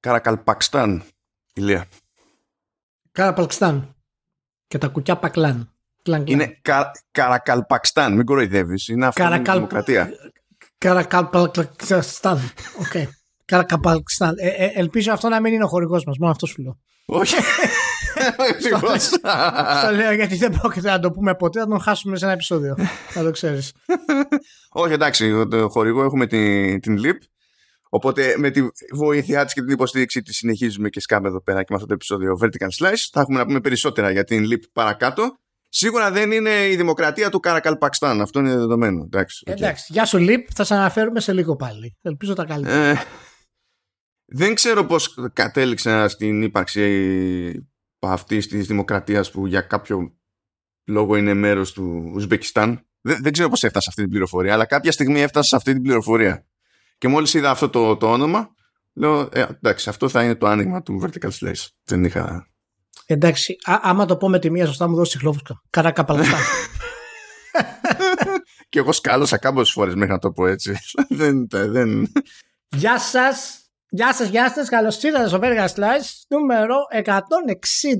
Καρακαλπακστάν, Ηλία. Καραπαλκστάν. Και τα κουκιά πακλάν. Κλαν, κλαν. Είναι κα, Καρακαλπακστάν, μην κοροϊδεύεις. Είναι αυτό Καρακαλ- η δημοκρατία. Καρακαλπαλκστάν. Οκ. Καρακαλπαλκστάν. Ε, ε, ελπίζω αυτό να μην είναι ο χορηγός μας. Μόνο αυτό σου λέω. Όχι. Ευτυχώς. Στο λέω γιατί δεν πρόκειται να το πούμε ποτέ. Θα τον χάσουμε σε ένα επεισόδιο. Να το ξέρεις. Όχι, εντάξει, το χορηγό έχουμε την, την LIP. Οπότε με τη βοήθειά της και την υποστήριξη της συνεχίζουμε και σκάμε εδώ πέρα και με αυτό το επεισόδιο Vertical Slice. Θα έχουμε να πούμε περισσότερα για την LIP παρακάτω. Σίγουρα δεν είναι η δημοκρατία του Καρακαλπακστάν. Αυτό είναι δεδομένο. Εντάξει, οκ. Εντάξει. Γεια σου LIP. Θα σε αναφέρουμε σε λίγο πάλι. Ελπίζω τα καλύτερα. Ε, δεν ξέρω πώς κατέληξα στην ύπαρξη αυτής της δημοκρατίας που για κάποιο λόγο είναι μέρος του Ουζμπεκιστάν. Δεν, δεν ξέρω πώς έφτασα σε αυτή την πληροφορία, αλλά κάποια στιγμή έφτασα σε αυτή την πληροφορία. Και μόλις είδα αυτό το, το όνομα, λέω, ε, εντάξει, αυτό θα είναι το άνοιγμα του Vertical Slice. Δεν είχα... Εντάξει. Α, άμα το πω με τη μία σωστά μου δώσει χλόφουσκα. Καρακαπαλκστάν. Και εγώ σκάλωσα κάμποσες φορές μέχρι να το πω έτσι. δεν, δεν... Γεια σας. Γεια σας, γεια σας. Καλώς ήρθατε στο Vertical Slice νούμερο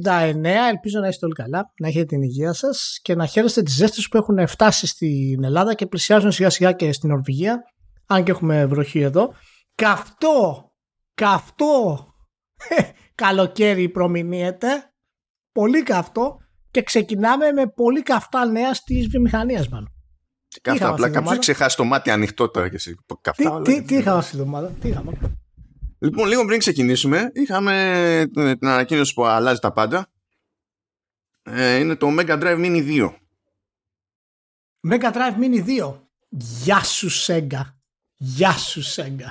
169. Ελπίζω να είστε όλοι καλά, να έχετε την υγεία σας και να χαίρεστε τις ζέστες που έχουν φτάσει στην Ελλάδα και πλησιάζουν σιγά σιγά και στην Νορβηγία. Αν και έχουμε βροχή εδώ. Καυτό, καυτό καλοκαίρι προμηνύεται. Πολύ καυτό. Και ξεκινάμε με πολύ καυτά νέα τη βιομηχανία, μάλλον. Καύτα, είχαμε απλά αυτή την κάποιος έχει εβδομάδα; ξεχάσει το μάτι ανοιχτό τώρα και εσύ. Τι, Καυτά όλα. τι, τι είχαμε αυτή τη εβδομάδα, τι είχαμε; Λοιπόν, λίγο πριν ξεκινήσουμε, είχαμε ε, την ανακοίνωση που αλλάζει τα πάντα. Ε, είναι το Mega Drive Mini 2. Mega Drive Mini 2. Γεια σου Sega. Γεια σου Sega.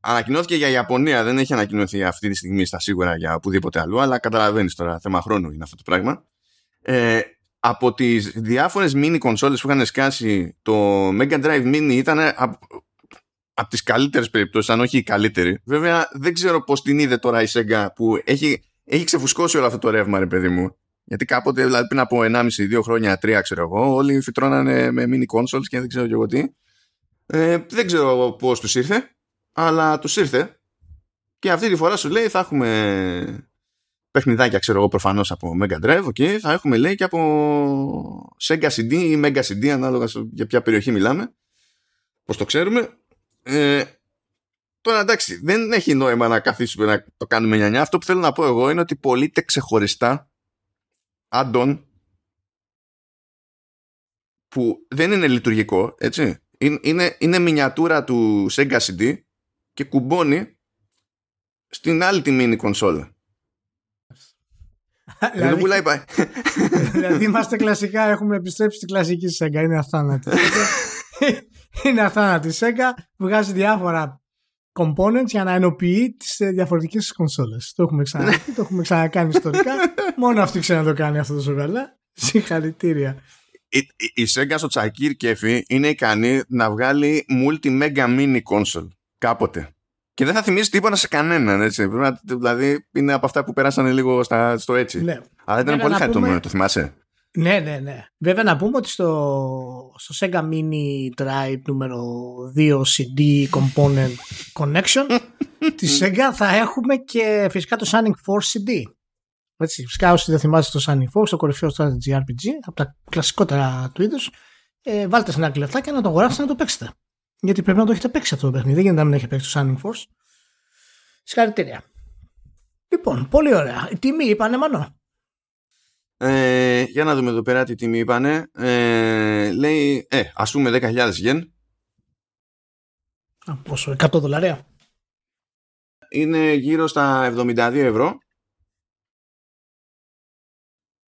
Ανακοινώθηκε για Ιαπωνία, δεν έχει ανακοινωθεί αυτή τη στιγμή στα σίγουρα για οπουδήποτε αλλού, αλλά καταλαβαίνεις τώρα, θέμα χρόνου είναι αυτό το πράγμα. Ε, από τις διάφορες mini κονσόλες που είχαν σκάσει, το Mega Drive Mini ήταν από, από τις καλύτερες περιπτώσεις, αν όχι η καλύτερη. Βέβαια, δεν ξέρω πώς την είδε τώρα η Sega που έχει, έχει ξεφουσκώσει όλο αυτό το ρεύμα, ρε παιδί μου. Γιατί κάποτε, δηλαδή πριν από 1,5-2 χρόνια, 3 ξέρω εγώ, όλοι φυτρώνανε με mini consoles και δεν ξέρω και εγώ τι. Ε, δεν ξέρω πώς τους ήρθε, αλλά τους ήρθε. Και αυτή τη φορά σου λέει θα έχουμε παιχνιδάκια ξέρω εγώ προφανώς από Mega Drive okay, θα έχουμε λέει και από Sega CD ή Mega CD ανάλογα στο- για ποια περιοχή μιλάμε. Πως το ξέρουμε. Ε, τώρα εντάξει δεν έχει νόημα να καθίσουμε να το κάνουμε νιανιά. Αυτό που θέλω να πω εγώ είναι ότι πωλείται ξεχωριστά add-on που δεν είναι λειτουργικό έτσι είναι, είναι, είναι μινιατούρα του Sega CD και κουμπώνει στην άλλη τη mini κονσόλα. Δεν το δηλαδή, πουλάει πα- δηλαδή είμαστε κλασικά, έχουμε επιστρέψει στη κλασική Sega. Είναι αθάνατη. είναι αθάνατη η Sega. Βγάζει διάφορα components για να ενοποιεί τις διαφορετικές κονσόλες. Το έχουμε ξαναδεί, το έχουμε ξανακάνει ιστορικά. Μόνο αυτή ξέρει να το κάνει αυτό τόσο καλά. Συγχαρητήρια. Η, η, η Sega στο τσακίρ κέφι είναι ικανή να βγάλει multi-mega mini console κάποτε. Και δεν θα θυμίζει τίποτα σε κανέναν, έτσι. Πρέπει να- δηλαδή είναι από αυτά που περάσαν λίγο στα, στο έτσι. Ναι. Αλλά ήταν Βέβαια, πολύ να χαριτωμένο, πούμε- το θυμάσαι; Ναι, ναι, ναι. Βέβαια να πούμε ότι στο, στο Sega Mini Drive νούμερο 2 CD Component Connection τη Sega θα έχουμε και φυσικά το Shining Force CD. Έτσι, φυσικά όσοι δεν θυμάστε το Shining Force, το κορυφαίο strategy RPG, από τα κλασικότερα του είδους, ε, βάλτε σε ένα λεφτά και να το αγοράσετε να το παίξετε. Γιατί πρέπει να το έχετε παίξει αυτό το παιχνίδι. Δεν γίνεται να μην έχετε παίξει το Shining Force. Συγχαρητήρια. Λοιπόν, πολύ ωραία. Η τιμή είπανε μανώ. Ε, για να δούμε εδώ πέρα τι τιμή είπανε. Ε, λέει, ε, ας πούμε 10.000 γεν. Α, Πόσο, 100 δολάρια. είναι γύρω στα 72 ευρώ.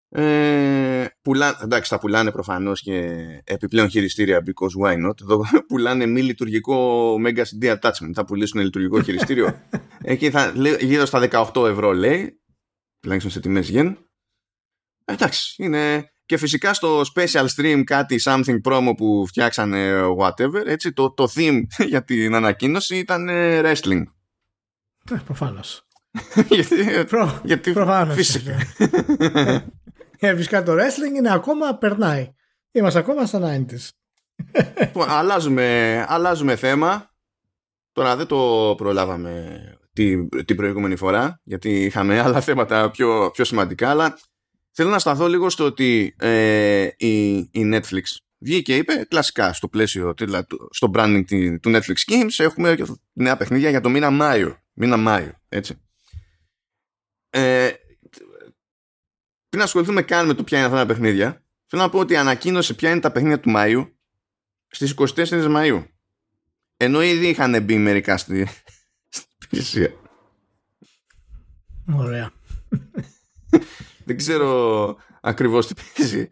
Ε, πουλά, εντάξει, θα πουλάνε προφανώς και επιπλέον χειριστήρια because why not. Εδώ πουλάνε μη λειτουργικό Mega CD attachment. Θα πουλήσουν λειτουργικό χειριστήριο. Εκεί θα λέει, γύρω στα 18 ευρώ λέει. Τουλάχιστον σε τιμές yen. Εντάξει, είναι. Και φυσικά στο special stream κάτι something promo που φτιάξανε whatever, έτσι, το, το theme για την ανακοίνωση ήταν ε, wrestling. Ε, Προφανώς. γιατί, Προ... γιατί Προφανώς. φυσικά. Ε, φυσικά το wrestling είναι ακόμα περνάει. Είμαστε ακόμα στα 90s. Λοιπόν, αλλάζουμε, αλλάζουμε θέμα. Τώρα δεν το προλάβαμε την, την προηγούμενη φορά, γιατί είχαμε άλλα θέματα πιο, πιο σημαντικά, αλλά θέλω να σταθώ λίγο στο ότι ε, η, η Netflix βγήκε και είπε κλασικά στο πλαίσιο, στο branding του Netflix Games έχουμε νέα παιχνίδια για το μήνα Μάιο. Μήνα Μάιο, έτσι. Ε, πριν ασχοληθούμε καν με το ποια είναι αυτά τα παιχνίδια, θέλω να πω ότι ανακοίνωσε ποια είναι τα παιχνίδια του Μαΐου στις 24 Μαΐου. Ενώ ήδη είχαν μπει μερικά στη, υπηρεσία. Ωραία. Δεν ξέρω ακριβώς τι παίζει.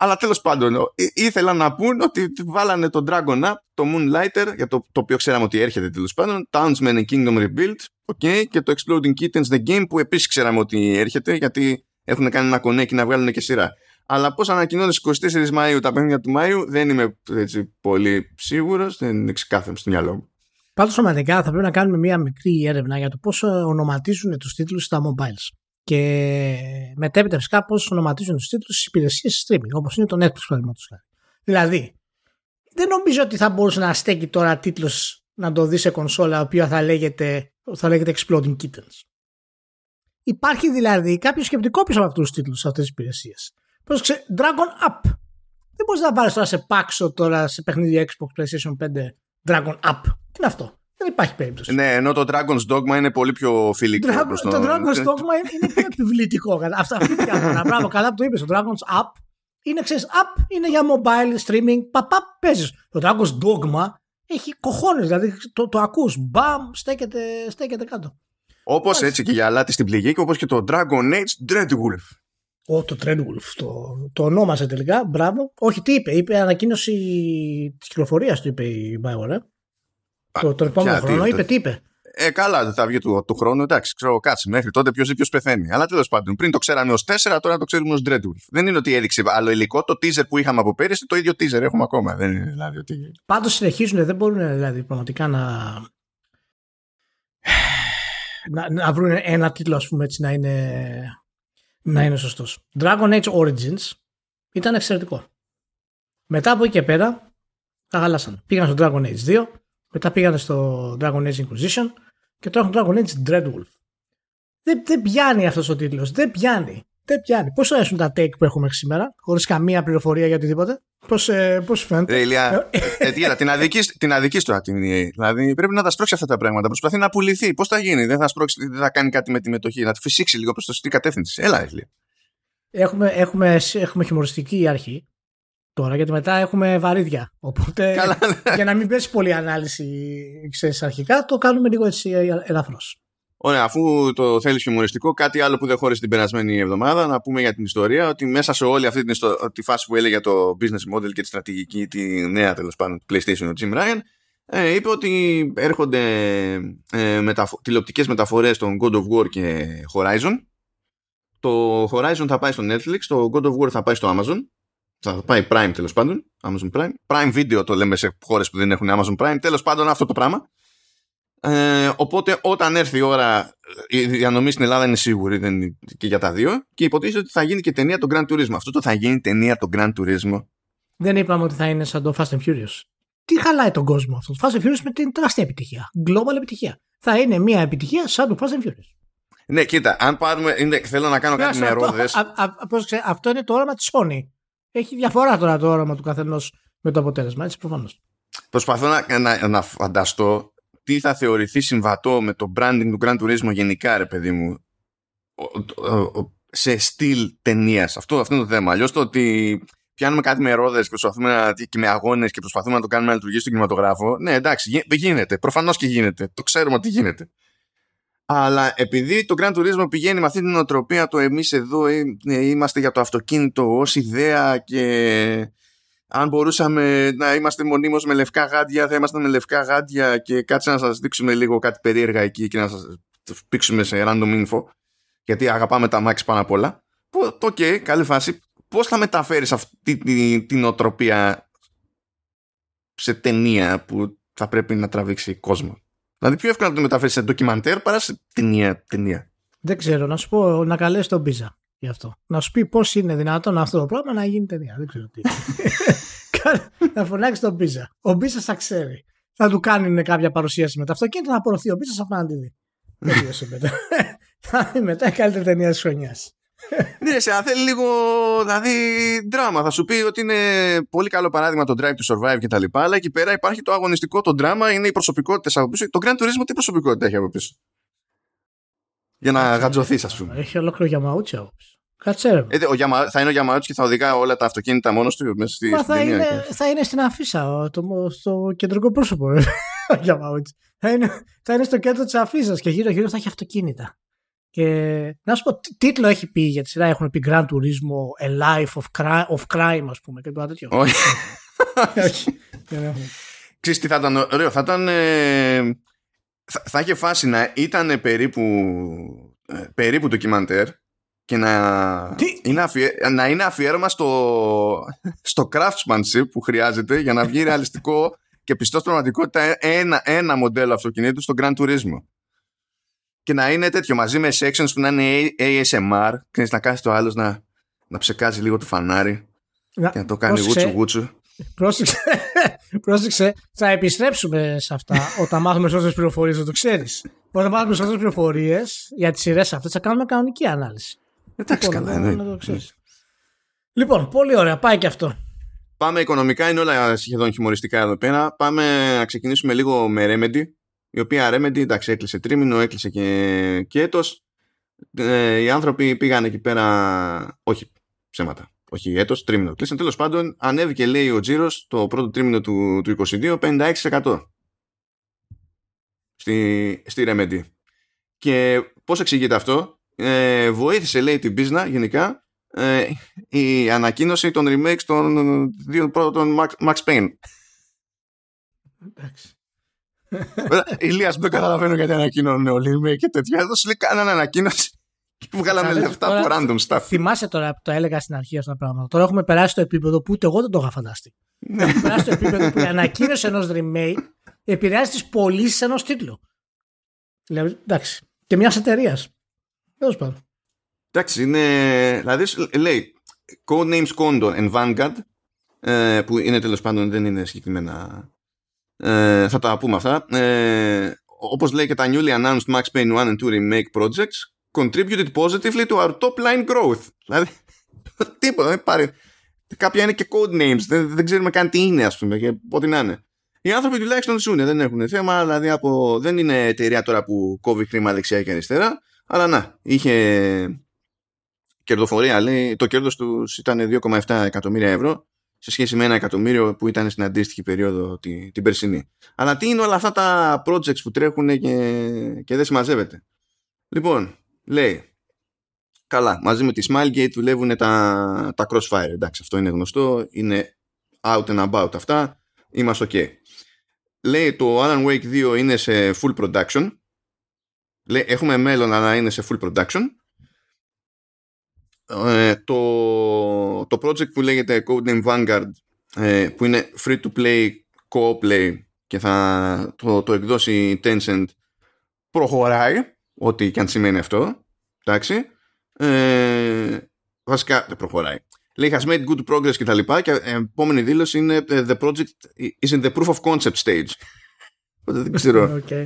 Αλλά τέλος πάντων, ήθελα να πούν ότι βάλανε το Dragon Up, το Moonlighter, για το, το οποίο ξέραμε ότι έρχεται τέλος πάντων, Townsmen and Kingdom Rebuild, okay, και το Exploding Kittens The Game, που επίσης ξέραμε ότι έρχεται, γιατί έχουν κάνει ένα κονέκι να βγάλουν και σειρά. Αλλά πώς ανακοινώνεις 24 Μαου τα παιχνίδια του Μαΐου δεν είμαι έτσι πολύ σίγουρος, δεν είναι ξεκάθαρο στο μυαλό μου. Πάντως, σωματικά θα πρέπει να κάνουμε μία μικρή έρευνα για το πώς ονοματίζουν τους τίτλους στα mobiles. Και μετέπειτα φυσικά πώς ονοματίζουν τους τίτλους στις υπηρεσίες streaming, όπως είναι το Netflix παραδείγματος χάρη. Δηλαδή, δεν νομίζω ότι θα μπορούσε να στέκει τώρα τίτλος να το δει σε κονσόλα, ο οποίος θα λέγεται, θα λέγεται Exploding Kittens. Υπάρχει δηλαδή κάποιο σκεπτικό πίσω από αυτούς τους τίτλους σε αυτές τις υπηρεσίες. Πρόσεξε, Dragon Up. Δεν μπορείς να βάλεις τώρα σε πάξο τώρα σε παιχνίδια Xbox PlayStation 5 Dragon Up. Τι είναι αυτό; Δεν υπάρχει περίπτωση. Ναι, ενώ το Dragon's Dogma είναι πολύ πιο φιλικό. Dragon, το... το Dragon's Dogma είναι πιο επιβλητικό. Αυτό αυτή είναι Μπράβο, καλά που το είπες. Το Dragon's Up είναι, ξέρεις, app είναι για mobile streaming. Παπά παίζεις. Το Dragon's Dogma έχει κοχώνες. Δηλαδή το, το ακούς. Μπαμ, στέκεται, στέκεται κάτω. Όπως έτσι και για αλάτι στην πληγή και όπως και το Dragon Age Dreadwolf. Ω, το Dreadwolf. Το, το ονόμασε τελικά. Μπράβο. Όχι, τι είπε. Είπε ανακοίνωση της κυκλοφορίας του, είπε η Bioware. Ε. Το, το επόμενο χρόνο είπε, τι είπε; Ε, καλά, δεν θα βγει του, του χρόνου. Εντάξει, ξέρω, κάτσε μέχρι τότε ποιος ή ποιος πεθαίνει. Αλλά τέλος πάντων, πριν το ξέραμε ως 4, τώρα το ξέρουμε ως Dreadwolf. Δεν είναι ότι έδειξε άλλο υλικό. Το teaser που είχαμε από πέρυσι, το ίδιο teaser έχουμε ακόμα. Δεν είναι δηλαδή ότι. Πάντως συνεχίζουν, δεν μπορούν δηλαδή πραγματικά να. να, να βρουν ένα τίτλο, ας πούμε έτσι, να είναι να είναι σωστός. Dragon Age Origins ήταν εξαιρετικό. Μετά από εκεί και πέρα τα χαλάσαν. Πήγαν στο Dragon Age 2, μετά πήγαν στο Dragon Age Inquisition και τώρα έχουν Dragon Age Dreadwolf. Δεν, δεν πιάνει αυτός ο τίτλος. Δεν πιάνει. Δεν πιάνει. Πώς αρέσουν τα take που έχουμε σήμερα, χωρίς καμία πληροφορία για οτιδήποτε; Πώς ε, πώς φαίνεται; Ρε, Ηλία, ε, ε, την αδική την αδικής τώρα την Δηλαδή πρέπει να τα σπρώξει αυτά τα πράγματα. Προσπαθεί να πουληθεί. Πώς θα γίνει, δεν θα, σπρώξει, δεν θα κάνει κάτι με τη μετοχή, να τη φυσήξει λίγο προς το σωστή κατεύθυνση. Έλα, Ηλία. Έχουμε, έχουμε, έχουμε χιουμοριστική αρχή τώρα, γιατί μετά έχουμε βαρύδια. Οπότε Καλά, ναι. για να μην πέσει πολύ ανάλυση ξέρεις, αρχικά, το κάνουμε λίγο έτσι ελαφρώς. Ωραία, αφού το θέλεις χιουμοριστικό, κάτι άλλο που δεν χώρισε την περασμένη εβδομάδα, να πούμε για την ιστορία ότι μέσα σε όλη αυτή την τη φάση που έλεγε για το business model και τη στρατηγική, τη νέα τέλος πάντων PlayStation, ο Jim Ryan, ε, είπε ότι έρχονται ε, μεταφο- τηλεοπτικές μεταφορές των God of War και Horizon. Το Horizon θα πάει στο Netflix, το God of War θα πάει στο Amazon. Θα πάει Prime τέλος πάντων, Amazon Prime. Prime Video το λέμε σε χώρες που δεν έχουν Amazon Prime. Τέλος πάντων αυτό το πράγμα. Ε, οπότε όταν έρθει η ώρα, η διανομή στην Ελλάδα είναι σίγουρη δεν είναι και για τα δύο και υποτίθεται ότι θα γίνει και ταινία τον Grand Turismo. Αυτό το θα γίνει ταινία τον Grand Turismo. Δεν είπαμε ότι θα είναι σαν το Fast and Furious. Τι χαλάει τον κόσμο αυτό; Το Fast and Furious με την τεράστια επιτυχία. Global επιτυχία. Θα είναι μια επιτυχία σαν το Fast and Furious. Ναι, κοίτα, αν πάρουμε. Είναι, θέλω να κάνω κάτι με ρόδε. Αυτό είναι το όραμα της Sony. Έχει διαφορά τώρα το όραμα του καθενός με το αποτέλεσμα, έτσι προφανώς. Προσπαθώ να, να, να φανταστώ τι θα θεωρηθεί συμβατό με το branding του Grand Turismo γενικά, ρε παιδί μου, σε στυλ ταινίας. Αυτό, αυτό είναι το θέμα. Αλλιώς το ότι πιάνουμε κάτι με ρόδες και με αγώνες και προσπαθούμε να το κάνουμε να λειτουργήσει στον κινηματογράφο. Ναι, εντάξει, γίνεται. Προφανώς και γίνεται. Το ξέρουμε ότι γίνεται. Αλλά επειδή το Gran Turismo πηγαίνει με αυτή την νοοτροπία το εμείς εδώ ε, είμαστε για το αυτοκίνητο ως ιδέα και αν μπορούσαμε να είμαστε μονίμως με λευκά γάντια θα ήμασταν με λευκά γάντια και κάτσε να σας δείξουμε λίγο κάτι περίεργα εκεί και να σας πήξουμε σε random info γιατί αγαπάμε τα αμάξια πάνω απ' όλα. Οκ, okay, καλή φάση. Πώς θα μεταφέρεις αυτή την, την νοοτροπία σε ταινία που θα πρέπει να τραβήξει κόσμο; Δηλαδή πιο εύκολο να το μεταφέρεις σε ντοκιμαντέρ παρά σε ταινία, ταινία. Δεν ξέρω, να σου πω να καλέσει τον Μπίζα γι' αυτό. Να σου πει πώς είναι δυνατόν αυτό το πράγμα να γίνει ταινία. Δεν ξέρω τι. να φωνάξεις τον Μπίζα. Ο Μπίζα θα ξέρει. θα του κάνει κάποια παρουσίαση με το αυτοκίνητο, θα απορροφθεί ο πίσω απέναντι δει. Τελείωσε μετά. Θα είναι μετά η καλύτερη ταινία της χρονιάς. Ναι, σε αν θέλει λίγο δηλαδή δράμα. Θα σου πει ότι είναι πολύ καλό παράδειγμα το Drive to Survive κτλ. Αλλά εκεί πέρα υπάρχει το αγωνιστικό, το δράμα, είναι οι προσωπικότητες από πίσω. Το Grand Turismo τι προσωπικότητα έχει από πίσω; Για να γατζωθεί, ας πούμε. Έχει ολόκληρο Γιαμαούτσι από πίσω. Κάτσε ε, ο Γιαμα, θα είναι ο Γιαμαούτσι και θα οδηγά όλα τα αυτοκίνητα μόνος του μέσα στη, Μα θα, είναι, θα είναι στην αφίσα, το, στο κεντρικό πρόσωπο. ο Γιαμαούτσι. Θα είναι, θα είναι στο κέντρο της αφίσας και γύρω-γύρω θα έχει αυτοκίνητα. Και να σου πω, τίτλο έχει πει για τη σειρά, έχουν πει Grand Turismo, A Life of Crime, of crime ας πούμε, και το τέτοιο. Όχι. Ξέρεις τι θα ήταν ωραίο, θα ήταν... Ε, θα, θα είχε φάση να ήταν περίπου, ε, περίπου ντοκιμαντέρ και να είναι, αφιέ, να είναι αφιέρωμα στο, στο craftsmanship που χρειάζεται για να βγει ρεαλιστικό και πιστός στην πραγματικότητα ένα, ένα μοντέλο αυτοκινήτου στο Grand Turismo και να είναι τέτοιο μαζί με sections που να είναι ASMR και να κάνει το άλλος να, να ψεκάζει λίγο το φανάρι να, και να το κάνει γούτσου γούτσου. Πρόσεξε, πρόσεξε, θα επιστρέψουμε σε αυτά όταν μάθουμε σωστέ πληροφορίες, να το ξέρεις. Όταν μάθουμε σωστέ πληροφορίες για τις σειρές αυτές, θα κάνουμε κανονική ανάλυση. Εντάξει, λοιπόν, καλά, ναι. το Λοιπόν, πολύ ωραία, πάει και αυτό. Πάμε οικονομικά, είναι όλα σχεδόν χειμωριστικά εδώ πέρα. Πάμε να ξεκινήσουμε λίγο με Remedy η οποία Remedy εντάξει έκλεισε τρίμηνο, έκλεισε και, και έτος. Ε, οι άνθρωποι πήγαν εκεί πέρα, όχι ψέματα, όχι έτος, τρίμηνο. Κλείσαν τέλος πάντων, ανέβηκε λέει ο τζίρος το πρώτο τρίμηνο του, του 22 56% στη, στη Remedy. Και πώς εξηγείται αυτό, ε, βοήθησε λέει την business γενικά ε, η ανακοίνωση των remakes των δύο πρώτων Max, Max Payne. Εντάξει. Ηλίας δεν καταλαβαίνω γιατί ανακοινώνουν όλοι με και τέτοια. Εδώ σου λέει κάνανε ανακοίνωση και βγάλαμε λεφτά από random stuff. Θυμάσαι τώρα που το έλεγα στην αρχή αυτά τα πράγματα. Τώρα έχουμε περάσει το επίπεδο που ούτε εγώ δεν το είχα φανταστεί. Ναι. έχουμε περάσει το επίπεδο που η ανακοίνωση ενός remake επηρεάζει τις πωλήσεις ενός τίτλου. Δηλαδή, εντάξει. Και μιας εταιρείας. Τέλος πάντων. Εντάξει, είναι. Δηλαδή, λέει Codenames Condor and Vanguard, ε, που είναι τέλος πάντων δεν είναι συγκεκριμένα ε, θα τα πούμε αυτά. Ε, όπως λέει και τα newly announced Max Payne 1 and 2 remake projects contributed positively to our top line growth. Δηλαδή, τίποτα, δεν πάρει. Κάποια είναι και code names, δεν, δεν ξέρουμε καν τι είναι, ας πούμε, και ό,τι να είναι. Οι άνθρωποι τουλάχιστον ζουν, δεν έχουν θέμα, δηλαδή από, δεν είναι εταιρεία τώρα που κόβει χρήμα δεξιά και αριστερά, αλλά να, είχε κερδοφορία, λέει, το κέρδος τους ήταν 2,7 εκατομμύρια ευρώ σε σχέση με ένα εκατομμύριο που ήταν στην αντίστοιχη περίοδο την, την περσινή. Αλλά τι είναι όλα αυτά τα projects που τρέχουν και, και δεν συμμαζεύεται; Λοιπόν, λέει, καλά, μαζί με τη Smilegate δουλεύουν τα, τα Crossfire. Εντάξει, αυτό είναι γνωστό, είναι out and about αυτά, είμαστε ok. Λέει το Alan Wake 2 είναι σε full production. Λέει, έχουμε μέλλον να είναι σε full production ε, το, το project που λέγεται Codename Vanguard ε, που είναι free to play co play και θα το, το εκδώσει η Tencent προχωράει ό,τι και αν σημαίνει αυτό εντάξει. Ε, βασικά δεν προχωράει. Λέει has made good progress και τα λοιπά και η επόμενη δήλωση είναι the project is in the proof of concept stage. Δεν ξέρω. Okay.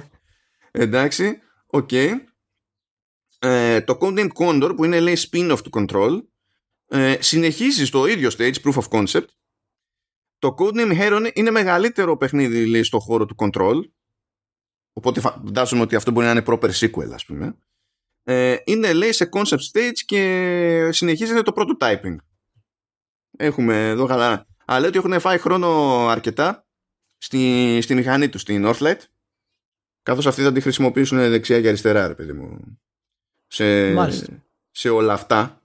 εντάξει οκ. okay ε, το Codename Condor που είναι λέει spin-off του Control ε, συνεχίζει στο ίδιο stage proof of concept. Το Codename Heron είναι μεγαλύτερο παιχνίδι λέει στο χώρο του Control. Οπότε φαντάζομαι ότι αυτό μπορεί να είναι proper sequel ας πούμε. Ε, είναι λέει σε concept stage και συνεχίζεται το prototyping. Έχουμε εδώ καλά. Αλλά λέει ότι έχουν φάει χρόνο αρκετά στη, στη μηχανή τους στην Northlight. Καθώς αυτοί θα τη χρησιμοποιήσουν δεξιά και αριστερά ρε παιδί μου σε, σε όλα αυτά.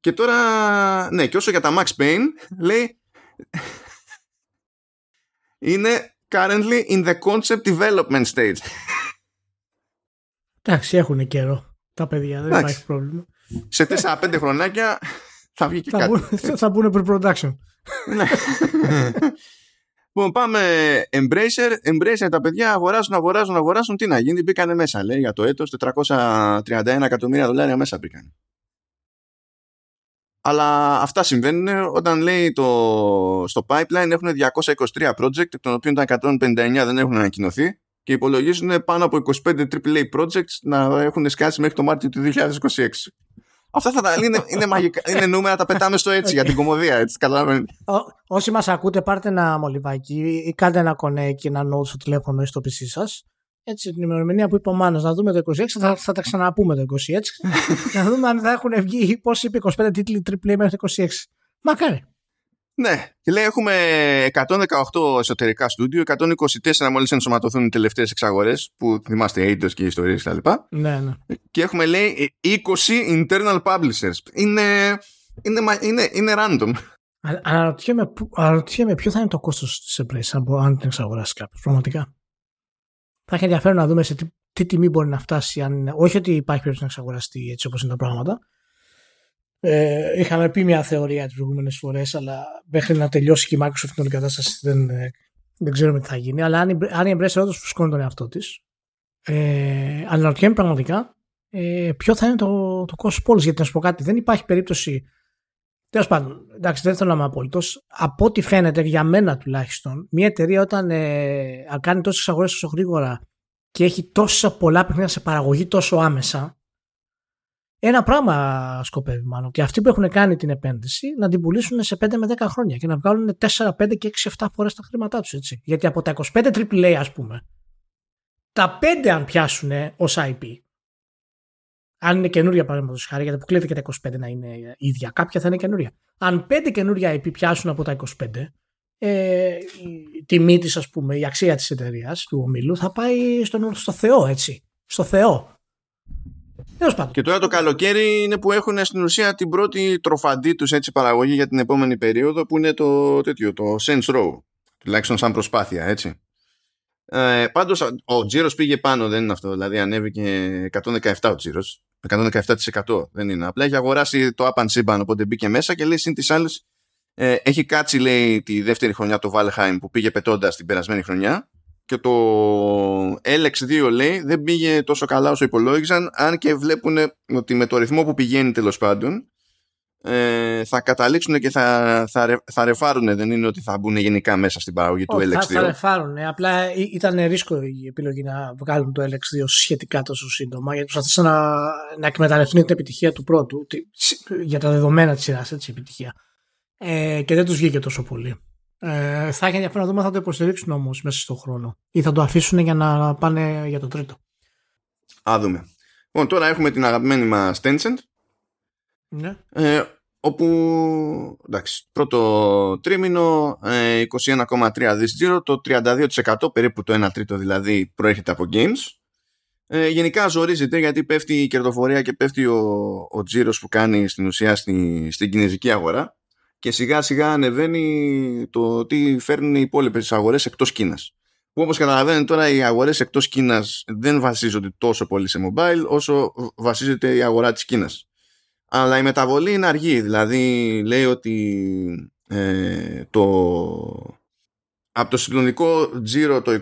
Και τώρα, ναι, και όσο για τα Max Payne, λέει είναι currently in the concept development stage. Εντάξει, έχουν καιρό τα παιδιά, δεν υπάρχει πρόβλημα. Σε 4-5 χρονάκια θα βγει και θα κάτι. Μπουν, θα μπουν pre-production. Ναι. Λοιπόν, πάμε Embracer. Embracer τα παιδιά αγοράζουν, αγοράζουν, αγοράζουν. Τι να γίνει, μπήκανε μέσα. Λέει για το έτος 431 εκατομμύρια δολάρια μέσα μπήκαν. Αλλά αυτά συμβαίνουν όταν λέει το, στο pipeline έχουν 223 project, εκ των οποίων τα 159 δεν έχουν ανακοινωθεί και υπολογίζουν πάνω από 25 AAA projects να έχουν σκάσει μέχρι το Μάρτιο του 2026. Αυτά θα τα είναι, είναι, μαγικά, είναι νούμερα, τα πετάμε στο έτσι για την κομμωδία. Έτσι, όσοι μας ακούτε, πάρτε ένα μολυβάκι ή κάντε ένα κονέ και ένα note στο τηλέφωνο ή στο PC σας. Έτσι, την ημερομηνία που είπε ο Μάνος, να δούμε το 26, θα, θα τα ξαναπούμε το 26. να δούμε αν θα έχουν βγει, πώ είπε, 25 τίτλοι AAA μέχρι το 26. Μακάρι. Ναι, και λέει έχουμε 118 εσωτερικά στούντιο, 124 μόλις ενσωματωθούν οι τελευταίες εξαγορές που θυμάστε Eidos και ιστορίες κλπ. Ναι, ναι. Και έχουμε λέει 20 internal publishers. Είναι, είναι, είναι, είναι random. Αναρωτιέμαι, αναρωτιέμαι ποιο θα είναι το κόστος της Embrace αν την εξαγοράσει κάποιος, πραγματικά. Θα έχει ενδιαφέρον να δούμε σε τι, τι τιμή μπορεί να φτάσει. Αν, όχι ότι υπάρχει περίπτωση να εξαγοραστεί έτσι όπως είναι τα πράγματα, ε, είχαμε πει μια θεωρία τις προηγούμενες φορές, αλλά μέχρι να τελειώσει και η Microsoft την όλη κατάσταση δεν, ε, δεν ξέρουμε τι θα γίνει. Αλλά αν, αν η Embracer όντως φουσκώνει τον εαυτό της, ε, αναρωτιέμαι πραγματικά ε, ποιο θα είναι το, το κόστο πόλη. Γιατί να σου πω κάτι, δεν υπάρχει περίπτωση. Τέλος πάντων, εντάξει, δεν θέλω να είμαι απόλυτος. Από ό,τι φαίνεται, για μένα τουλάχιστον, μια εταιρεία όταν ε, κάνει τόσες αγορές τόσο γρήγορα και έχει τόσα πολλά παιχνίδια σε παραγωγή τόσο άμεσα, ένα πράγμα σκοπεύει μάλλον. Και αυτοί που έχουν κάνει την επένδυση να την πουλήσουν σε 5 με 10 χρόνια και να βγάλουν 4, 5 και 6, 7 φορές τα χρήματά τους. Γιατί από τα 25 AAA, ας πούμε, τα 5 αν πιάσουν ως IP, αν είναι καινούρια παραδείγματος χάρη, γιατί αποκλείεται και τα 25 να είναι ίδια, κάποια θα είναι καινούρια. Αν 5 καινούρια IP πιάσουν από τα 25, ε, η τιμή της, ας πούμε, η αξία της εταιρείας, του ομίλου, θα πάει στον, στο Θεό, έτσι. Στο Θεό. Και τώρα το καλοκαίρι είναι που έχουν στην ουσία την πρώτη τροφαντή τους έτσι παραγωγή για την επόμενη περίοδο που είναι το τέτοιο, το Saints Row. Τουλάχιστον σαν προσπάθεια, έτσι. Ε, Πάντως ο τζίρος πήγε πάνω, δεν είναι αυτό. Δηλαδή ανέβηκε 117 ο τζίρος. 117% δεν είναι. Απλά έχει αγοράσει το Up and Siban, οπότε μπήκε μέσα και λέει συν τι άλλε. Ε, έχει κάτσει, λέει, τη δεύτερη χρονιά το Valheim που πήγε πετώντας την περασμένη χρονιά και το LX2 λέει δεν πήγε τόσο καλά όσο υπολόγιζαν αν και βλέπουν ότι με το ρυθμό που πηγαίνει τέλος πάντων ε, θα καταλήξουν και θα, θα, θα ρεφάρουν δεν είναι ότι θα μπουν γενικά μέσα στην παραγωγή του LX2 θα, θα ρεφάρουν απλά ήταν ρίσκο η επιλογή να βγάλουν το LX2 σχετικά τόσο σύντομα γιατί προσπαθήσαν να, να εκμεταλλευτούν την επιτυχία του πρώτου για τα δεδομένα της σειράς έτσι επιτυχία. Ε, και δεν τους βγήκε τόσο πολύ ε, θα έχει ενδιαφέρον να δούμε θα το υποστηρίξουν όμως μέσα στον χρόνο ή θα το αφήσουν για να πάνε για το τρίτο. Α, δούμε. Λοιπόν, τώρα έχουμε την αγαπημένη μας Tencent. Ναι. Ε, όπου εντάξει, πρώτο τρίμηνο 21,3 ε, δις τζίρο, το 32% περίπου το 1 τρίτο δηλαδή προέρχεται από games. Ε, γενικά ζορίζεται γιατί πέφτει η κερδοφορία και πέφτει ο, ο τζίρος που κάνει στην ουσία στη, στην κινέζικη αγορά και σιγά σιγά ανεβαίνει το τι φέρνουν οι υπόλοιπες αγορές εκτός Κίνας. Που όπως καταλαβαίνετε τώρα οι αγορές εκτός Κίνας δεν βασίζονται τόσο πολύ σε mobile όσο βασίζεται η αγορά της Κίνας. Αλλά η μεταβολή είναι αργή. Δηλαδή λέει ότι ε, το, από το συγκλονικό τζίρο το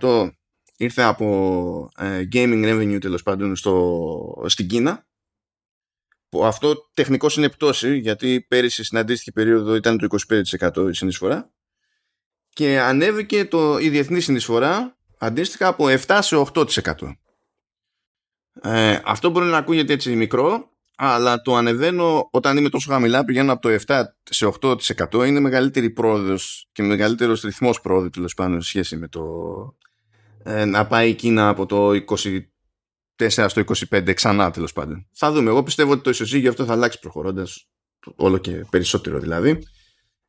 24% ήρθε από ε, gaming revenue τέλος πάντων στο, στην Κίνα αυτό τεχνικώ είναι πτώση γιατί πέρυσι στην αντίστοιχη περίοδο ήταν το 25% η συνεισφορά και ανέβηκε το, η διεθνή συνεισφορά αντίστοιχα από 7 σε 8%. Ε, αυτό μπορεί να ακούγεται έτσι μικρό αλλά το ανεβαίνω όταν είμαι τόσο χαμηλά πηγαίνω από το 7 σε 8% είναι μεγαλύτερη πρόοδος και μεγαλύτερος ρυθμός πρόοδου τέλος πάντων σε σχέση με το ε, να πάει η Κίνα από το 20 4 στο 25 ξανά τέλος πάντων. Θα δούμε. Εγώ πιστεύω ότι το ισοζύγιο αυτό θα αλλάξει προχωρώντας όλο και περισσότερο δηλαδή.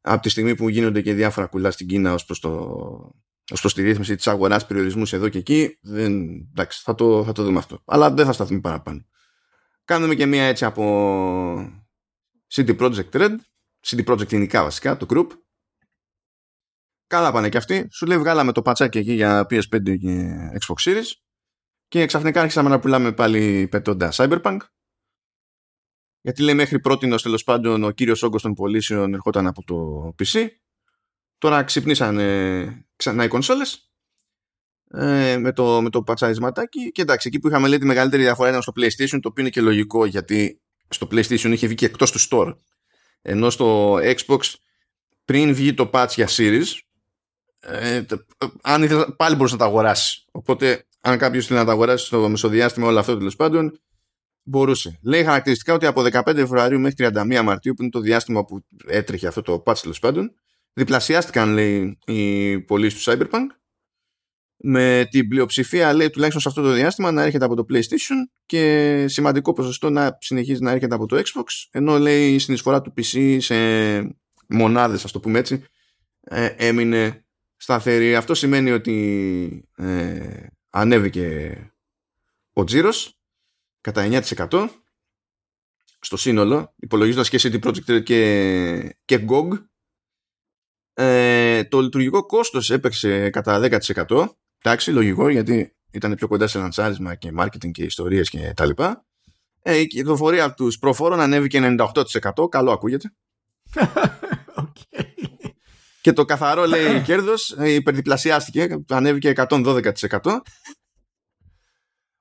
Από τη στιγμή που γίνονται και διάφορα κουλά στην Κίνα ως προς το, ως προς τη ρύθμιση της αγοράς, περιορισμούς εδώ και εκεί, δεν, εντάξει, θα το, θα το δούμε αυτό. Αλλά δεν θα σταθούμε παραπάνω. Κάνουμε και μία έτσι από CD Projekt Red, CD Projekt γενικά βασικά, το group. Καλά πάνε και αυτοί. Σου λέει βγάλαμε το πατσάκι εκεί για PS5 και Xbox Series και ξαφνικά άρχισαμε να πουλάμε πάλι πετώντα Cyberpunk. Γιατί λέει μέχρι πρώτη τέλος πάντων ο κύριος όγκος των πωλήσεων ερχόταν από το PC. Τώρα ξυπνήσανε ξανά οι κονσόλες ε, με, το, με το πατσαρισματάκι και εντάξει εκεί που είχαμε λέει τη μεγαλύτερη διαφορά ήταν στο PlayStation το οποίο είναι και λογικό γιατί στο PlayStation είχε βγει και εκτός του store. Ενώ στο Xbox πριν βγει το patch για Series ε, αν ήθελα, πάλι μπορούσε να τα αγοράσει. Οπότε αν κάποιος ήθελε να τα αγοράσει στο μεσοδιάστημα όλο αυτό τέλος πάντων μπορούσε. Λέει χαρακτηριστικά ότι από 15 Φεβρουαρίου μέχρι 31 Μαρτίου που είναι το διάστημα που έτρεχε αυτό το patch τέλος πάντων διπλασιάστηκαν λέει οι πωλήσεις του Cyberpunk με την πλειοψηφία λέει τουλάχιστον σε αυτό το διάστημα να έρχεται από το PlayStation και σημαντικό ποσοστό να συνεχίζει να έρχεται από το Xbox ενώ λέει η συνεισφορά του PC σε μονάδες ας το πούμε έτσι ε, έμεινε σταθερή. Αυτό σημαίνει ότι ε, ανέβηκε ο τζίρος κατά 9% στο σύνολο υπολογίζοντας και CD Projekt και, και GOG ε, το λειτουργικό κόστος έπαιξε κατά 10% εντάξει λογικό γιατί ήταν πιο κοντά σε λανσάρισμα και marketing και ιστορίες και τα λοιπά. Ε, η κυκλοφορία τους προφόρων ανέβηκε 98% καλό ακούγεται. Okay. Και το καθαρό λέει κέρδος ε, υπερδιπλασιάστηκε ανέβηκε 112%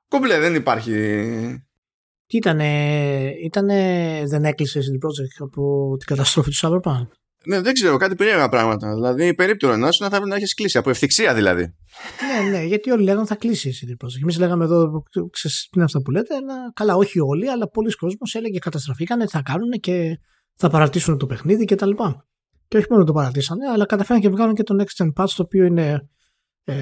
Κομπλέ δεν υπάρχει τι ήτανε, ήτανε δεν έκλεισε η Project από την καταστροφή του Cyberpunk; Ναι, δεν ξέρω, κάτι περίεργα πράγματα. Δηλαδή, περίπτωρο να σου να θα πρέπει να έχεις κλείσει. Από ευθυξία δηλαδή. ναι, ναι, γιατί όλοι λέγανε θα κλείσει η CD Projekt. Εμείς λέγαμε εδώ, ξέρεις, τι είναι αυτά που λέτε. Να, καλά, όχι όλοι, αλλά πολλοί κόσμοι έλεγε καταστραφήκανε, θα κάνουν και θα παρατήσουν το παιχνίδι κτλ. Και, και όχι μόνο το παρατήσανε, αλλά καταφέραν και βγάλουν και το Next Gen Patch, το οποίο είναι ε,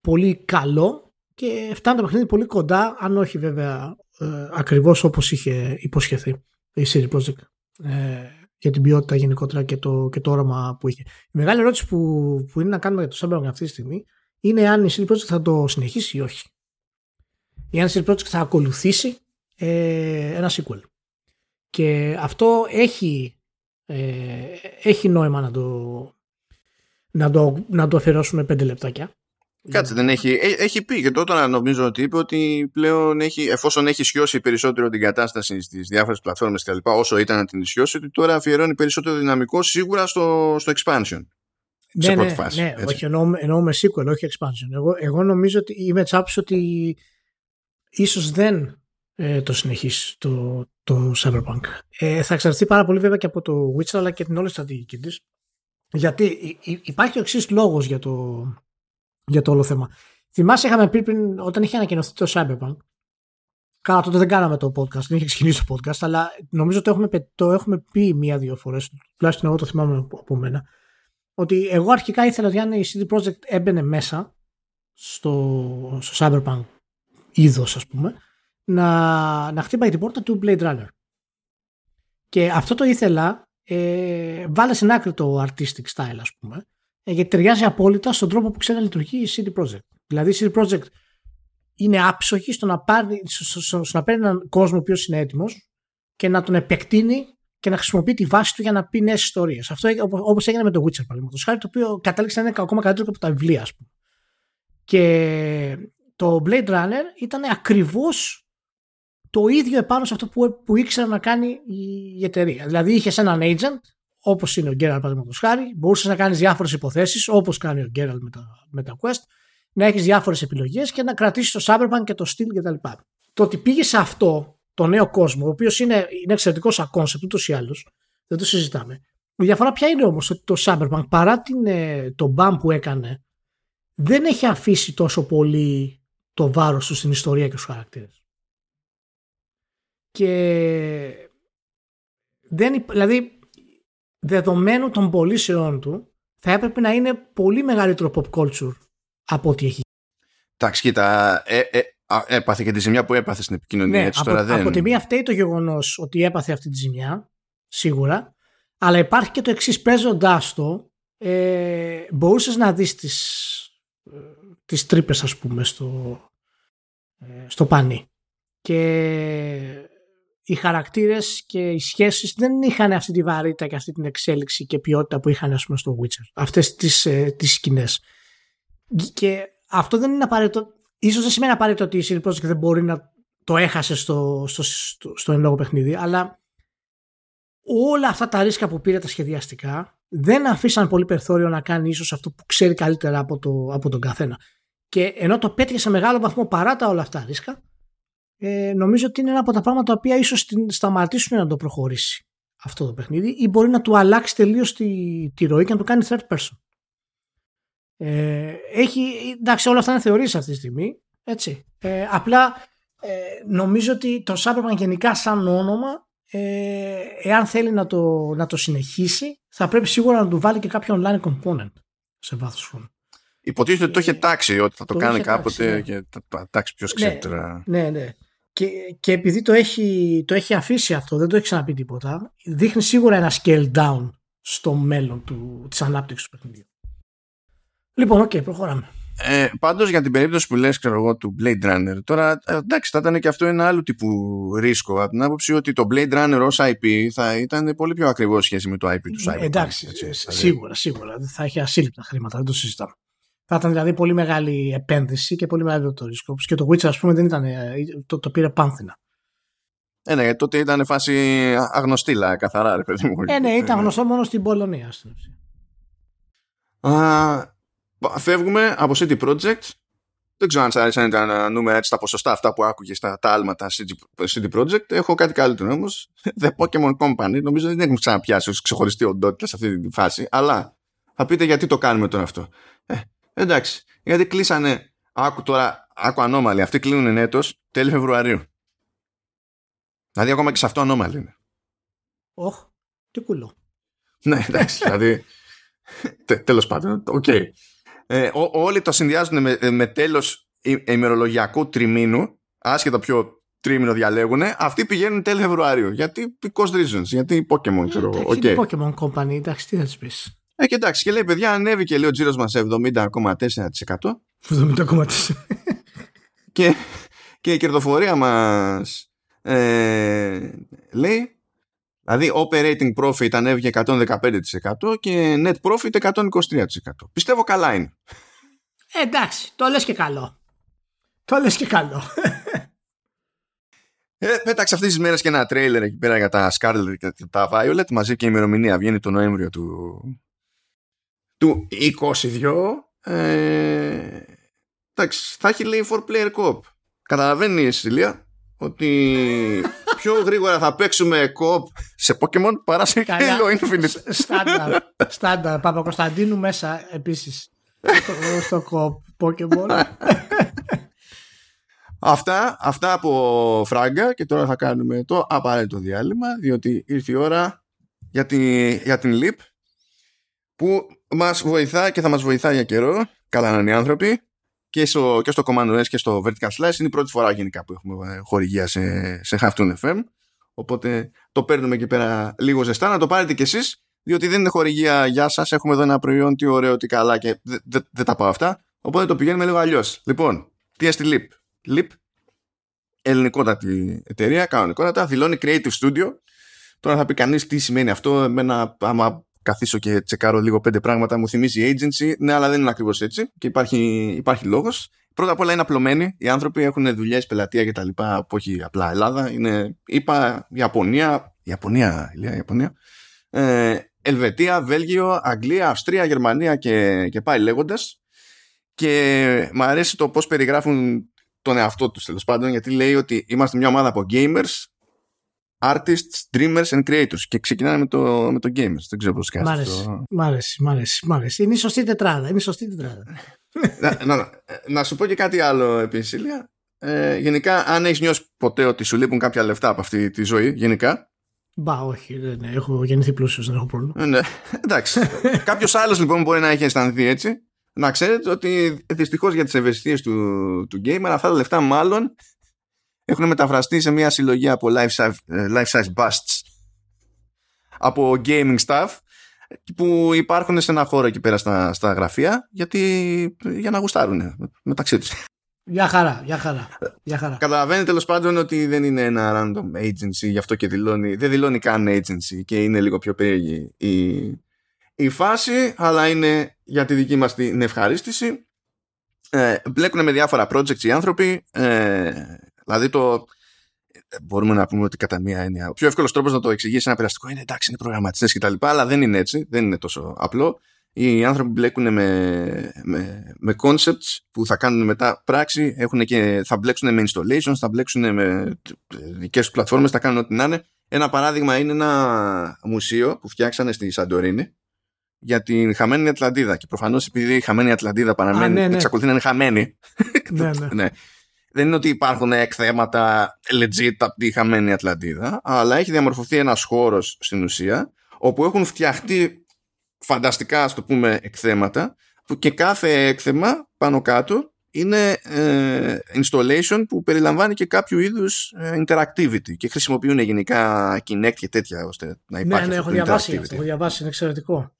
πολύ καλό και φτάνει το παιχνίδι πολύ κοντά, αν όχι βέβαια ε, ακριβώς όπως είχε υποσχεθεί η CD Projekt. Ε, για την ποιότητα γενικότερα και το, και το όραμα που είχε. Η μεγάλη ερώτηση που, που είναι να κάνουμε για το Cyberpunk αυτή τη στιγμή είναι αν η CD Projekt θα το συνεχίσει ή όχι. Ή αν η CD Projekt θα ακολουθήσει ε, ένα sequel. Και αυτό έχει, ε, έχει νόημα να το, να το, να το αφιερώσουμε πέντε λεπτάκια. Κάτσε, δεν έχει, ε, έχει πει και τότε νομίζω ότι είπε ότι πλέον έχει, εφόσον έχει σιώσει περισσότερο την κατάσταση στις διάφορες πλατφόρμες και λοιπά, όσο ήταν να την σιώσει, ότι τώρα αφιερώνει περισσότερο δυναμικό σίγουρα στο, στο expansion. Ναι, σε πρώτη ναι, φάση, ναι, όχι, εννοώ, με sequel, όχι expansion. Εγώ, εγώ νομίζω ότι είμαι τσάψη ότι ίσως δεν ε, το συνεχίσει το, το Cyberpunk. Ε, θα εξαρτηθεί πάρα πολύ βέβαια και από το Witcher αλλά και την όλη στρατηγική της. Γιατί υπάρχει ο εξής λόγος για το, για το όλο θέμα. Θυμάσαι, είχαμε πει πριν όταν είχε ανακοινωθεί το Cyberpunk. Καλά, τότε δεν κάναμε το podcast, δεν είχε ξεκινήσει το podcast, αλλά νομίζω το έχουμε, το έχουμε πει μία-δύο φορές, τουλάχιστον εγώ το θυμάμαι από μένα. Ότι εγώ αρχικά ήθελα ότι αν η CD Projekt έμπαινε μέσα στο, στο Cyberpunk είδος, ας πούμε, να, να χτύπαει την πόρτα του Blade Runner. Και αυτό το ήθελα, ε, βάλε στην άκρη το artistic style, ας πούμε, ε, γιατί ταιριάζει απόλυτα στον τρόπο που ξέρει να λειτουργεί η CD Projekt. Δηλαδή η CD Projekt είναι άψογη στο να, πάρει, στο, στο, στο να παίρνει έναν κόσμο ο οποίος είναι έτοιμος και να τον επεκτείνει και να χρησιμοποιεί τη βάση του για να πει νέες ιστορίες. Αυτό όπως έγινε με το Witcher παραδείγματος χάρη, το οποίο κατάληξε να είναι ακόμα καλύτερο από τα βιβλία, ας πούμε. Και το Blade Runner ήταν ακριβώς το ίδιο επάνω σε αυτό που, που ήξερε να κάνει η εταιρεία. Δηλαδή είχες έναν agent όπως είναι ο Γκέραλ παραδείγματος χάρη, μπορούσες να κάνεις διάφορες υποθέσεις όπως κάνει ο Γκέραλ με τα, με τα Quest, να έχεις διάφορες επιλογές και να κρατήσεις το Cyberpunk και το Steel κτλ. Το ότι πήγε σε αυτό το νέο κόσμο, ο οποίος είναι, είναι εξαιρετικός σαν concept ούτως ή άλλως, δεν το συζητάμε. Η διαφορά ποια είναι όμως ότι το Cyberpunk παρά την, ε, το μπαμ που έκανε, δεν έχει αφήσει τόσο πολύ το βάρος του στην ιστορία και στους χαρακτήρες; Και δεν, δηλαδή δεδομένου των πωλήσεών του θα έπρεπε να είναι πολύ μεγαλύτερο pop culture από ό,τι έχει. Εντάξει, κοίτα, ε, ε, έπαθε και τη ζημιά που έπαθε στην επικοινωνία. Ναι, έτσι, από, τώρα δεν... από τη μία φταίει το γεγονός ότι έπαθε αυτή τη ζημιά, σίγουρα, αλλά υπάρχει και το εξής παίζοντάς το, ε, μπορούσες να δεις τις τις τρύπες ας πούμε στο, ε, στο πανί και οι χαρακτήρες και οι σχέσεις δεν είχαν αυτή τη βαρύτητα και αυτή την εξέλιξη και ποιότητα που είχαν ας πούμε στο Witcher. Αυτές τις, ε, τις σκηνές. Και αυτό δεν είναι απαραίτητο, ίσως δεν σημαίνει απαραίτητο ότι η CD Projekt δεν μπορεί να το έχασε στο, στο, στο, στο εν λόγω παιχνίδι, αλλά όλα αυτά τα ρίσκα που πήρε τα σχεδιαστικά δεν αφήσαν πολύ περιθώριο να κάνει ίσως αυτό που ξέρει καλύτερα από, το, από τον καθένα. Και ενώ το πέτυχε σε μεγάλο βαθμό παρά τα όλα αυτά ρίσκα, ε, νομίζω ότι είναι ένα από τα πράγματα τα οποία ίσως σταματήσουν να το προχωρήσει αυτό το παιχνίδι ή μπορεί να του αλλάξει τελείως τη, τη ροή και να το κάνει third person. Ε, έχει, εντάξει όλα αυτά είναι θεωρίες αυτή τη στιγμή έτσι. Ε, απλά ε, νομίζω ότι το Cyberpunk γενικά σαν όνομα ε, εάν θέλει να το, να το συνεχίσει θα πρέπει σίγουρα να του βάλει και κάποιο online component σε βάθος χρόνου. Υποτίθεται ότι το είχε τάξει ότι θα το, το κάνει κάποτε ναι. και θα τάξει ποιος ξέρει ναι, τώρα. Ναι, ναι. Και, και επειδή το έχει, το έχει αφήσει αυτό, δεν το έχει ξαναπεί τίποτα, δείχνει σίγουρα ένα scale down στο μέλλον του, της ανάπτυξης του παιχνιδιού. Λοιπόν, οκ, okay, προχωράμε. Ε, Πάντως για την περίπτωση που λες ξέρω εγώ του Blade Runner τώρα ε, εντάξει θα ήταν και αυτό ένα άλλο τύπου ρίσκο από την άποψη ότι το Blade Runner ως IP θα ήταν πολύ πιο ακριβό σχέση με το IP του Cyberpunk. Εντάξει έτσι, δηλαδή. σίγουρα σίγουρα θα έχει ασύλληπτα χρήματα δεν το συζητάμε. Θα ήταν δηλαδή πολύ μεγάλη επένδυση και πολύ μεγάλο το ρίσκο. Και το Witcher, ας πούμε, δεν ήταν, ε, το, το πήρε πάμφθηνα. Ε, ναι, τότε ήταν φάση αγνωστήλα, καθαρά, ρε παιδί μου. Ε, ναι, ήταν γνωστό μόνο στην Πολωνία. Στην φεύγουμε από City Project. Δεν ξέρω αν σας άρεσαν τα νούμερα έτσι, τα ποσοστά αυτά που άκουγες στα τα άλματα City Project. Έχω κάτι καλύτερο όμως. The Pokemon Company. Νομίζω δεν έχουμε ξαναπιάσει ως ξεχωριστή οντότητα σε αυτή τη φάση. Αλλά θα πείτε γιατί το κάνουμε τώρα αυτό. Ε, εντάξει. Γιατί κλείσανε. Άκου τώρα, άκου ανώμαλοι. Αυτοί κλείνουν έτο τέλη Φεβρουαρίου. Δηλαδή ακόμα και σε αυτό ανώμαλοι είναι. Όχ, τι κουλό. ναι, εντάξει. δηλαδή. Τέλος πάντων, οκ. Okay ε, ό, όλοι το συνδυάζουν με, με τέλος ημερολογιακού τριμήνου, άσχετα ποιο τρίμηνο διαλέγουν, αυτοί πηγαίνουν τέλη Φεβρουαρίου. Γιατί because reasons, γιατί Pokemon, ξέρω εγώ. Okay. Pokemon Company, εντάξει, τι θα τους πεις. Ε, και εντάξει, και λέει, παιδιά, ανέβηκε λέει ο τζίρος μας σε 70,4%. 70,4%. και, και η κερδοφορία μας ε, λέει Δηλαδή operating profit ανέβηκε 115% και net profit 123%. Πιστεύω καλά είναι. Ε, εντάξει, το λες και καλό. Το λες και καλό. Ε, πέταξε αυτές τις μέρες και ένα τρέιλερ εκεί πέρα για τα Scarlet και τα Violet μαζί και η ημερομηνία βγαίνει το Νοέμβριο του, του 22. Ε, εντάξει, θα έχει λέει 4 player co-op. Καταλαβαίνεις, Ηλία, ότι πιο γρήγορα θα παίξουμε κοπ σε Pokemon παρά σε Halo Infinite. Στάνταρ. Στάνταρ. Κωνσταντίνου μέσα επίσης στο κοπ Pokemon. Αυτά, αυτά από φράγκα και τώρα θα κάνουμε το απαραίτητο διάλειμμα διότι ήρθε η ώρα για, τη, για την LIP που μας βοηθά και θα μας βοηθά για καιρό. Καλά να είναι οι άνθρωποι. Και στο, και στο Command OS και στο Vertical Slice είναι η πρώτη φορά γενικά που έχουμε ε, χορηγία σε, σε Halftone FM οπότε το παίρνουμε εκεί πέρα λίγο ζεστά. Να το πάρετε κι εσείς διότι δεν είναι χορηγία για σας. Έχουμε εδώ ένα προϊόν τι ωραίο, τι καλά και δεν δε, δε τα πάω αυτά. Οπότε το πηγαίνουμε λίγο αλλιώς. λοιπόν, τι έστει Leap Leap, ελληνικότατη εταιρεία κανονικότατα, δηλώνει Creative Studio. Τώρα θα πει κανείς τι σημαίνει αυτό. Εμένα, άμα καθίσω και τσεκάρω λίγο πέντε πράγματα, μου θυμίζει agency. Ναι, αλλά δεν είναι ακριβώς έτσι και υπάρχει, υπάρχει λόγος. Πρώτα απ' όλα είναι απλωμένοι. Οι άνθρωποι έχουν δουλειές, πελατεία κτλ. που όχι απλά Ελλάδα. Είναι, είπα, Ιαπωνία. Ιαπωνία, Ηλία, Ιαπωνία. Ε, Ελβετία, Βέλγιο, Αγγλία, Αυστρία, Γερμανία και, και πάει λέγοντας. Και μου αρέσει το πώς περιγράφουν τον εαυτό τους τέλος πάντων, γιατί λέει ότι είμαστε μια ομάδα από gamers artists, dreamers and creators. Και ξεκινάμε με το, με το gamers. Δεν ξέρω πώς κάνει. Μ' αρέσει, μ' αρέσει, μ' αρέσει, μ' αρέσει. Είναι η σωστή τετράδα. Είναι η σωστή τετράδα. να, να, να, σου πω και κάτι άλλο επίσης, Ηλία. Ε, γενικά, αν έχεις νιώσει ποτέ ότι σου λείπουν κάποια λεφτά από αυτή τη ζωή, γενικά. Μπα, όχι, δεν ναι, έχω γεννηθεί πλούσιος, δεν έχω πρόβλημα. Ε, ναι, εντάξει. Κάποιος άλλος λοιπόν μπορεί να έχει αισθανθεί έτσι. Να ξέρετε ότι δυστυχώς για τις ευαισθησίες του, του gamer αυτά τα λεφτά μάλλον έχουν μεταφραστεί σε μια συλλογή από life size, ε, life size busts από gaming stuff που υπάρχουν σε ένα χώρο εκεί πέρα στα, στα γραφεία γιατί, για να γουστάρουν μεταξύ τους. Για χαρά, για χαρά. Για χαρά. Καταλαβαίνετε τέλος πάντων ότι δεν είναι ένα random agency, γι' αυτό και δηλώνει, δεν δηλώνει καν agency και είναι λίγο πιο περίεργη η, η φάση, αλλά είναι για τη δική μας την ευχαρίστηση. Ε, μπλέκουν με διάφορα projects οι άνθρωποι, ε, Δηλαδή το. Μπορούμε να πούμε ότι κατά μία έννοια. Ο πιο εύκολος τρόπος να το εξηγήσει ένα περαστικό είναι εντάξει, είναι προγραμματιστές κτλ. Αλλά δεν είναι έτσι. Δεν είναι τόσο απλό. οι άνθρωποι μπλέκουν με, με, με concepts που θα κάνουν μετά πράξη, έχουν και, θα μπλέξουν με installations, θα μπλέξουν με δικές τους πλατφόρμες, θα κάνουν ό,τι να είναι. Ένα παράδειγμα είναι ένα μουσείο που φτιάξανε στη Σαντορίνη για την χαμένη Ατλαντίδα. Και προφανώς επειδή η χαμένη Ατλαντίδα παραμένει, ναι, ναι. εξακολουθεί να είναι χαμένη. ναι, ναι. ναι. Δεν είναι ότι υπάρχουν εκθέματα legit από τη χαμένη Ατλαντίδα, αλλά έχει διαμορφωθεί ένας χώρος στην ουσία, όπου έχουν φτιαχτεί φανταστικά, ας το πούμε, εκθέματα, που και κάθε έκθεμα πάνω κάτω είναι ε, installation που περιλαμβάνει και κάποιο είδους ε, interactivity και χρησιμοποιούν γενικά Kinect και τέτοια ώστε να ναι, υπάρχει Ναι, ναι, έχω διαβάσει αυτό, έχω διαβάσει, είναι εξαιρετικό.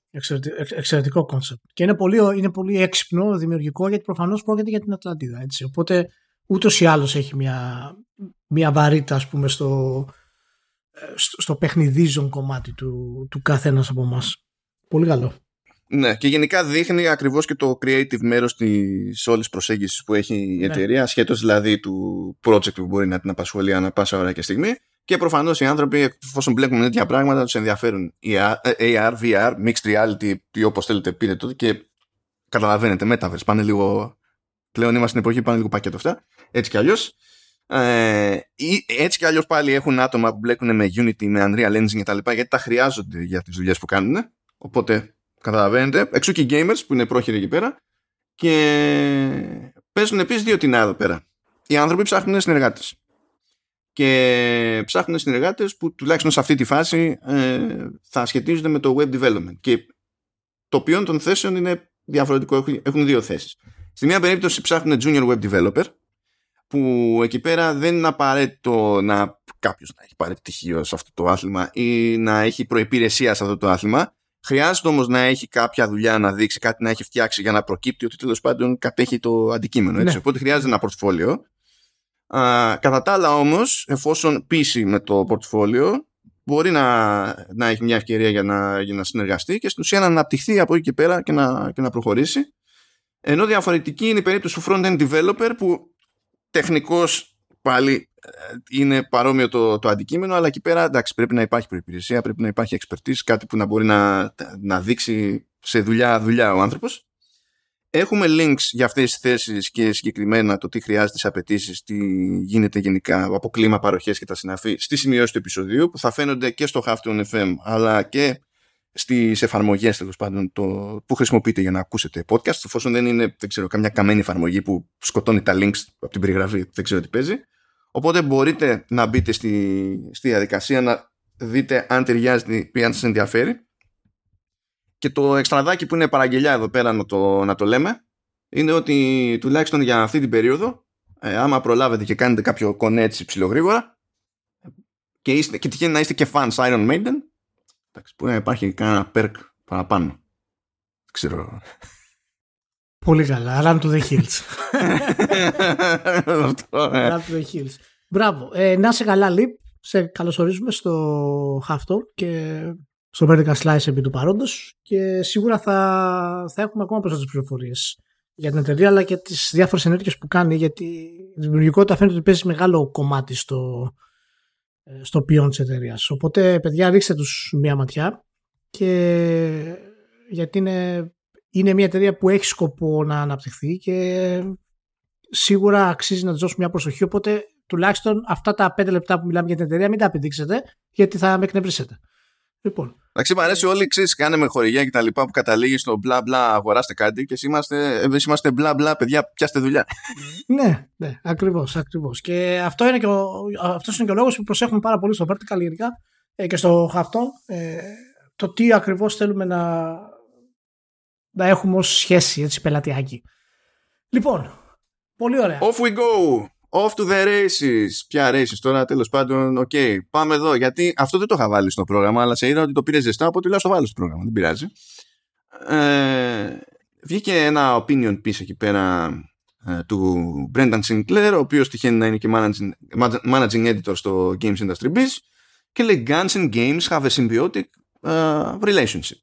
Εξαιρετικό concept. Και είναι πολύ, είναι πολύ έξυπνο, δημιουργικό, γιατί προφανώς πρόκειται για την Ατλαντίδα. Έτσι. Οπότε ούτως ή άλλως έχει μια, μια βαρύτητα, ας πούμε, στο, ε, στο, στο παιχνιδίζον κομμάτι του, του καθένας από εμάς. Πολύ καλό. Ναι, και γενικά δείχνει ακριβώς και το creative μέρος της όλης προσέγγισης που έχει η ναι. εταιρεία, ασχέτως δηλαδή του project που μπορεί να την απασχολεί ανά πάσα ώρα και στιγμή. Και προφανώς οι άνθρωποι, εφόσον μπλέκουν τέτοια πράγματα, τους ενδιαφέρουν η AR, VR, Mixed Reality ή όπως θέλετε πείτε τότε και καταλαβαίνετε, Metaverse, πάνε λίγο, πλέον είμαστε στην εποχή, πάνε λίγο πακέτο αυτά, έτσι κι αλλιώς. Ε, έτσι κι αλλιώς πάλι έχουν άτομα που μπλέκουν με Unity, με Unreal Engine κτλ. γιατί τα χρειάζονται για τις δουλειές που κάνουν. Οπότε Καταλαβαίνετε. Εξού και οι gamers που είναι πρόχειροι εκεί πέρα. Και παίζουν επίσης δύο την εδώ πέρα. Οι άνθρωποι ψάχνουν συνεργάτες. Και ψάχνουν συνεργάτες που τουλάχιστον σε αυτή τη φάση ε, θα σχετίζονται με το web development. Και το ποιόν των θέσεων είναι διαφορετικό. Έχουν δύο θέσεις. Στη μία περίπτωση ψάχνουν junior web developer που εκεί πέρα δεν είναι απαραίτητο να κάποιος να έχει πάρει πτυχίο σε αυτό το άθλημα ή να έχει προπηρεσία σε αυτό το άθλημα Χρειάζεται όμως να έχει κάποια δουλειά να δείξει, κάτι να έχει φτιάξει για να προκύπτει ότι τέλος πάντων κατέχει το αντικείμενο. Έτσι. Ναι. Οπότε χρειάζεται ένα πορτφόλιο. κατά τα άλλα όμως, εφόσον πείσει με το πορτφόλιο, μπορεί να, να έχει μια ευκαιρία για να, για να συνεργαστεί και στην ουσία να αναπτυχθεί από εκεί και πέρα και να, και να προχωρήσει. Ενώ διαφορετική είναι η περίπτωση του front-end developer που τεχνικός πάλι ε, είναι παρόμοιο το, το αντικείμενο, αλλά εκεί πέρα εντάξει, πρέπει να υπάρχει προπηρεσία, πρέπει να υπάρχει expertise, κάτι που να μπορεί να, να δείξει σε δουλειά, δουλειά ο άνθρωπος. Έχουμε links για αυτές τις θέσεις και συγκεκριμένα το τι χρειάζεται σε απαιτήσεις, τι γίνεται γενικά από κλίμα παροχές και τα συναφή στη σημειώση του επεισοδίου που θα φαίνονται και στο Halftone FM αλλά και στις εφαρμογές τέλος πάντων το, που χρησιμοποιείτε για να ακούσετε podcast εφόσον δεν είναι δεν ξέρω, καμιά καμένη εφαρμογή που σκοτώνει τα links από την περιγραφή δεν ξέρω τι παίζει Οπότε μπορείτε να μπείτε στη, στη διαδικασία να δείτε αν ταιριάζει ή αν σας ενδιαφέρει. Και το εξτραδάκι που είναι παραγγελιά εδώ πέρα να το, να το λέμε είναι ότι τουλάχιστον για αυτή την περίοδο ε, άμα προλάβετε και κάνετε κάποιο κονέ έτσι ψηλογρήγορα και, είστε, και τυχαίνει να είστε και fans Iron Maiden εντάξει, μπορεί να υπάρχει κανένα perk παραπάνω. Ξέρω. Πολύ καλά. Run to the hills. Run to the hills. Μπράβο. Ε, να σε καλά, Λιπ. Σε καλωσορίζουμε στο Halftone και στο Vertical Slice επί του παρόντος και σίγουρα θα, θα έχουμε ακόμα περισσότερες πληροφορίες για την εταιρεία αλλά και τις διάφορες ενέργειες που κάνει γιατί η δημιουργικότητα φαίνεται ότι παίζει μεγάλο κομμάτι στο, ε, στο ποιόν της εταιρείας. Οπότε παιδιά ρίξτε τους μία ματιά και γιατί είναι είναι μια εταιρεία που έχει σκοπό να αναπτυχθεί και σίγουρα αξίζει να της δώσουμε μια προσοχή. Οπότε τουλάχιστον αυτά τα πέντε λεπτά που μιλάμε για την εταιρεία μην τα απαιτήξετε γιατί θα με εκνευρίσετε. Λοιπόν. Εντάξει, μου αρέσει όλοι ξέρεις, κάνουμε χορηγία και τα λοιπά που καταλήγεις στο μπλα μπλα αγοράστε κάτι και είμαστε, εμείς είμαστε μπλα μπλα παιδιά πιάστε δουλειά. ναι, ναι, ακριβώς, ακριβώς. Και αυτό είναι και ο, αυτός είναι και ο λόγος που προσέχουμε πάρα πολύ στο vertical γενικά ε, και στο χαυτό ε, το τι ακριβώς θέλουμε να, να έχουμε ως σχέση έτσι πελατειακή. Λοιπόν, πολύ ωραία. Off we go! Off to the races. Ποια races τώρα, τέλος πάντων. OK, okay. πάμε εδώ. Γιατί αυτό δεν το είχα βάλει στο πρόγραμμα, αλλά σε είδα ότι το πήρες ζεστά, οπότε λέω το βάλω στο πρόγραμμα. Δεν πειράζει. Ε, βγήκε ένα opinion piece εκεί πέρα ε, του Brendan Sinclair, ο οποίος τυχαίνει να είναι και managing, managing editor στο Games Industry Biz και λέει Guns and Games have a symbiotic uh, relationship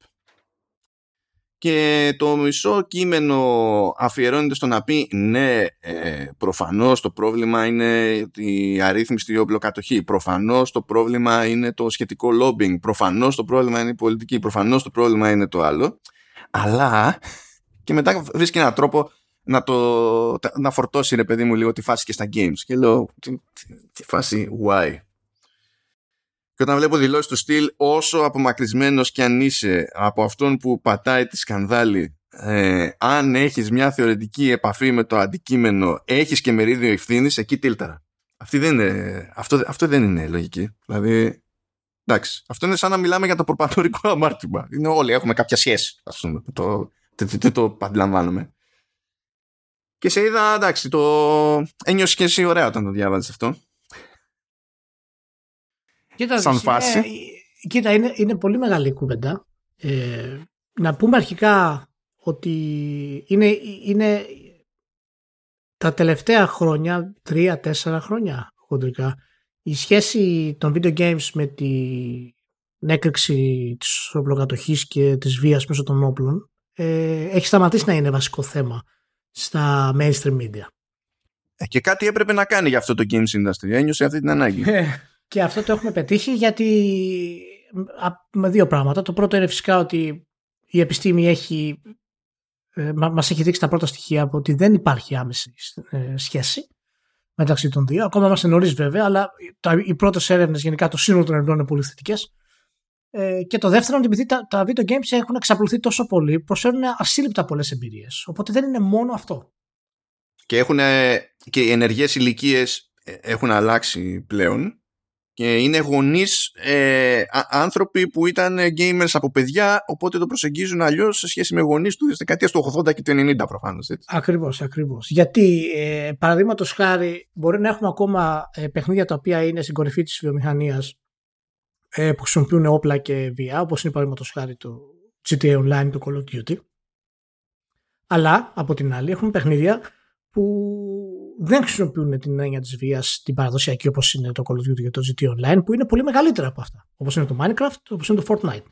και το μισό κείμενο αφιερώνεται στο να πει ναι ε, προφανώς το πρόβλημα είναι η αρρύθμιστη όπλοκατοχή προφανώς το πρόβλημα είναι το σχετικό lobbying προφανώς το πρόβλημα είναι η πολιτική προφανώς το πρόβλημα είναι το άλλο Αλλά και μετά βρίσκει έναν τρόπο να, το, να φορτώσει ρε παιδί μου λίγο τη φάση και στα games. Και λέω, τη, τη, φάση why; Και όταν βλέπω δηλώσεις του στυλ, όσο απομακρυσμένος κι αν είσαι από αυτόν που πατάει τη σκανδάλη, ε, αν έχεις μια θεωρητική επαφή με το αντικείμενο, έχεις και μερίδιο ευθύνης, εκεί τίλταρα. Αυτή δεν είναι, αυτό, αυτό δεν είναι λογική. Δηλαδή, εντάξει, αυτό είναι σαν να μιλάμε για το προπατορικό αμάρτημα. Είναι όλοι έχουμε κάποια σχέση, ας πούμε. Το, το, το, το αντιλαμβάνομαι. Και σε είδα, εντάξει, το ένιωσες και εσύ ωραία όταν το διάβαζες αυτό. Κοίτα, Σαν φάση. Είναι, κοίτα, είναι, είναι πολύ μεγάλη κουβέντα. Ε, να πούμε αρχικά ότι είναι, είναι τα τελευταία χρόνια, τρία-τέσσερα χρόνια χοντρικά, η σχέση των video games με την έκρηξη της οπλοκατοχής και της βίας μέσω των όπλων ε, έχει σταματήσει να είναι βασικό θέμα στα mainstream media. Ε, και κάτι έπρεπε να κάνει για αυτό το games industry. Ένιωσε αυτή την ανάγκη. Ε, και αυτό το έχουμε πετύχει γιατί με δύο πράγματα. Το πρώτο είναι φυσικά ότι η επιστήμη έχει ε, μας έχει δείξει τα πρώτα στοιχεία από ότι δεν υπάρχει άμεση σχέση μεταξύ των δύο. Ακόμα είμαστε νωρίς βέβαια, αλλά οι πρώτες έρευνες γενικά το σύνολο των ερευνών είναι πολύ θετικές. Ε, και το δεύτερο είναι επειδή τα, τα video games έχουν εξαπλωθεί τόσο πολύ, προσφέρουν ασύλληπτα πολλές εμπειρίες. Οπότε δεν είναι μόνο αυτό. Και, έχουν, και οι ενεργές ηλικίες ε, έχουν αλλάξει πλέον και είναι γονείς ε, άνθρωποι που ήταν gamers από παιδιά οπότε το προσεγγίζουν αλλιώς σε σχέση με γονείς του δεκαετίας του 80 και του 90 προφανώς. Ακριβώς, ακριβώς. γιατί ε, παραδείγματος χάρη μπορεί να έχουμε ακόμα ε, παιχνίδια τα οποία είναι στην κορυφή της βιομηχανίας ε, που χρησιμοποιούν όπλα και βία, όπως είναι παραδείγματος χάρη το GTA Online, το Call of Duty. Αλλά από την άλλη έχουμε παιχνίδια που δεν χρησιμοποιούν την έννοια της βίας την παραδοσιακή όπως είναι το Call of Duty και το GTA Online, που είναι πολύ μεγαλύτερα από αυτά. Όπως είναι το Minecraft, όπως είναι το Fortnite.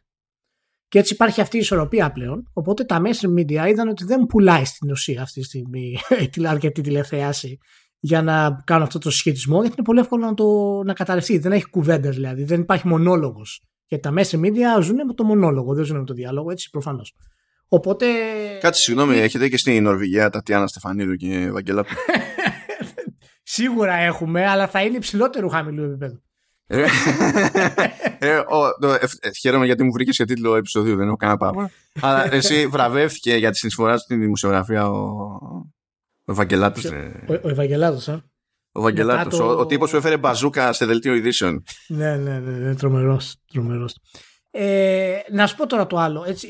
Και έτσι υπάρχει αυτή η ισορροπία πλέον. Οπότε τα mainstream media είδαν ότι δεν πουλάει στην ουσία αυτή τη στιγμή τη αρκετή τηλεθέαση για να κάνω αυτό το συσχετισμό, γιατί είναι πολύ εύκολο να, το, να καταρρευτεί. Δεν έχει κουβέντα δηλαδή, δεν υπάρχει μονόλογος. Γιατί τα mainstream media ζουν με το μονόλογο, δεν ζουν με το διάλογο, έτσι προφανώς. Οπότε. Κάτι συγγνώμη, έχετε και στην Νορβηγία Τατιάνα Στεφανίδου και Βαγγελάπη. Σίγουρα έχουμε, αλλά θα είναι υψηλότερου χαμηλού επίπεδου. ε, ε, ε, χαίρομαι γιατί μου βρήκες και τίτλο επεισοδίου, δεν έχω κανένα πράγμα. αλλά εσύ βραβεύτηκε για τη συνεισφορά σου στην δημοσιογραφία ο, ο Ευαγγελάτος. Ο, ο Ευαγγελάτος, α. Ο Βαγγελάτο, το... ο, ο τύπος που έφερε μπαζούκα σε δελτίο ειδήσεων. ναι, ναι, ναι, ναι τρομερός. Τρομερός. Ε, να σου πω τώρα το άλλο. Έτσι,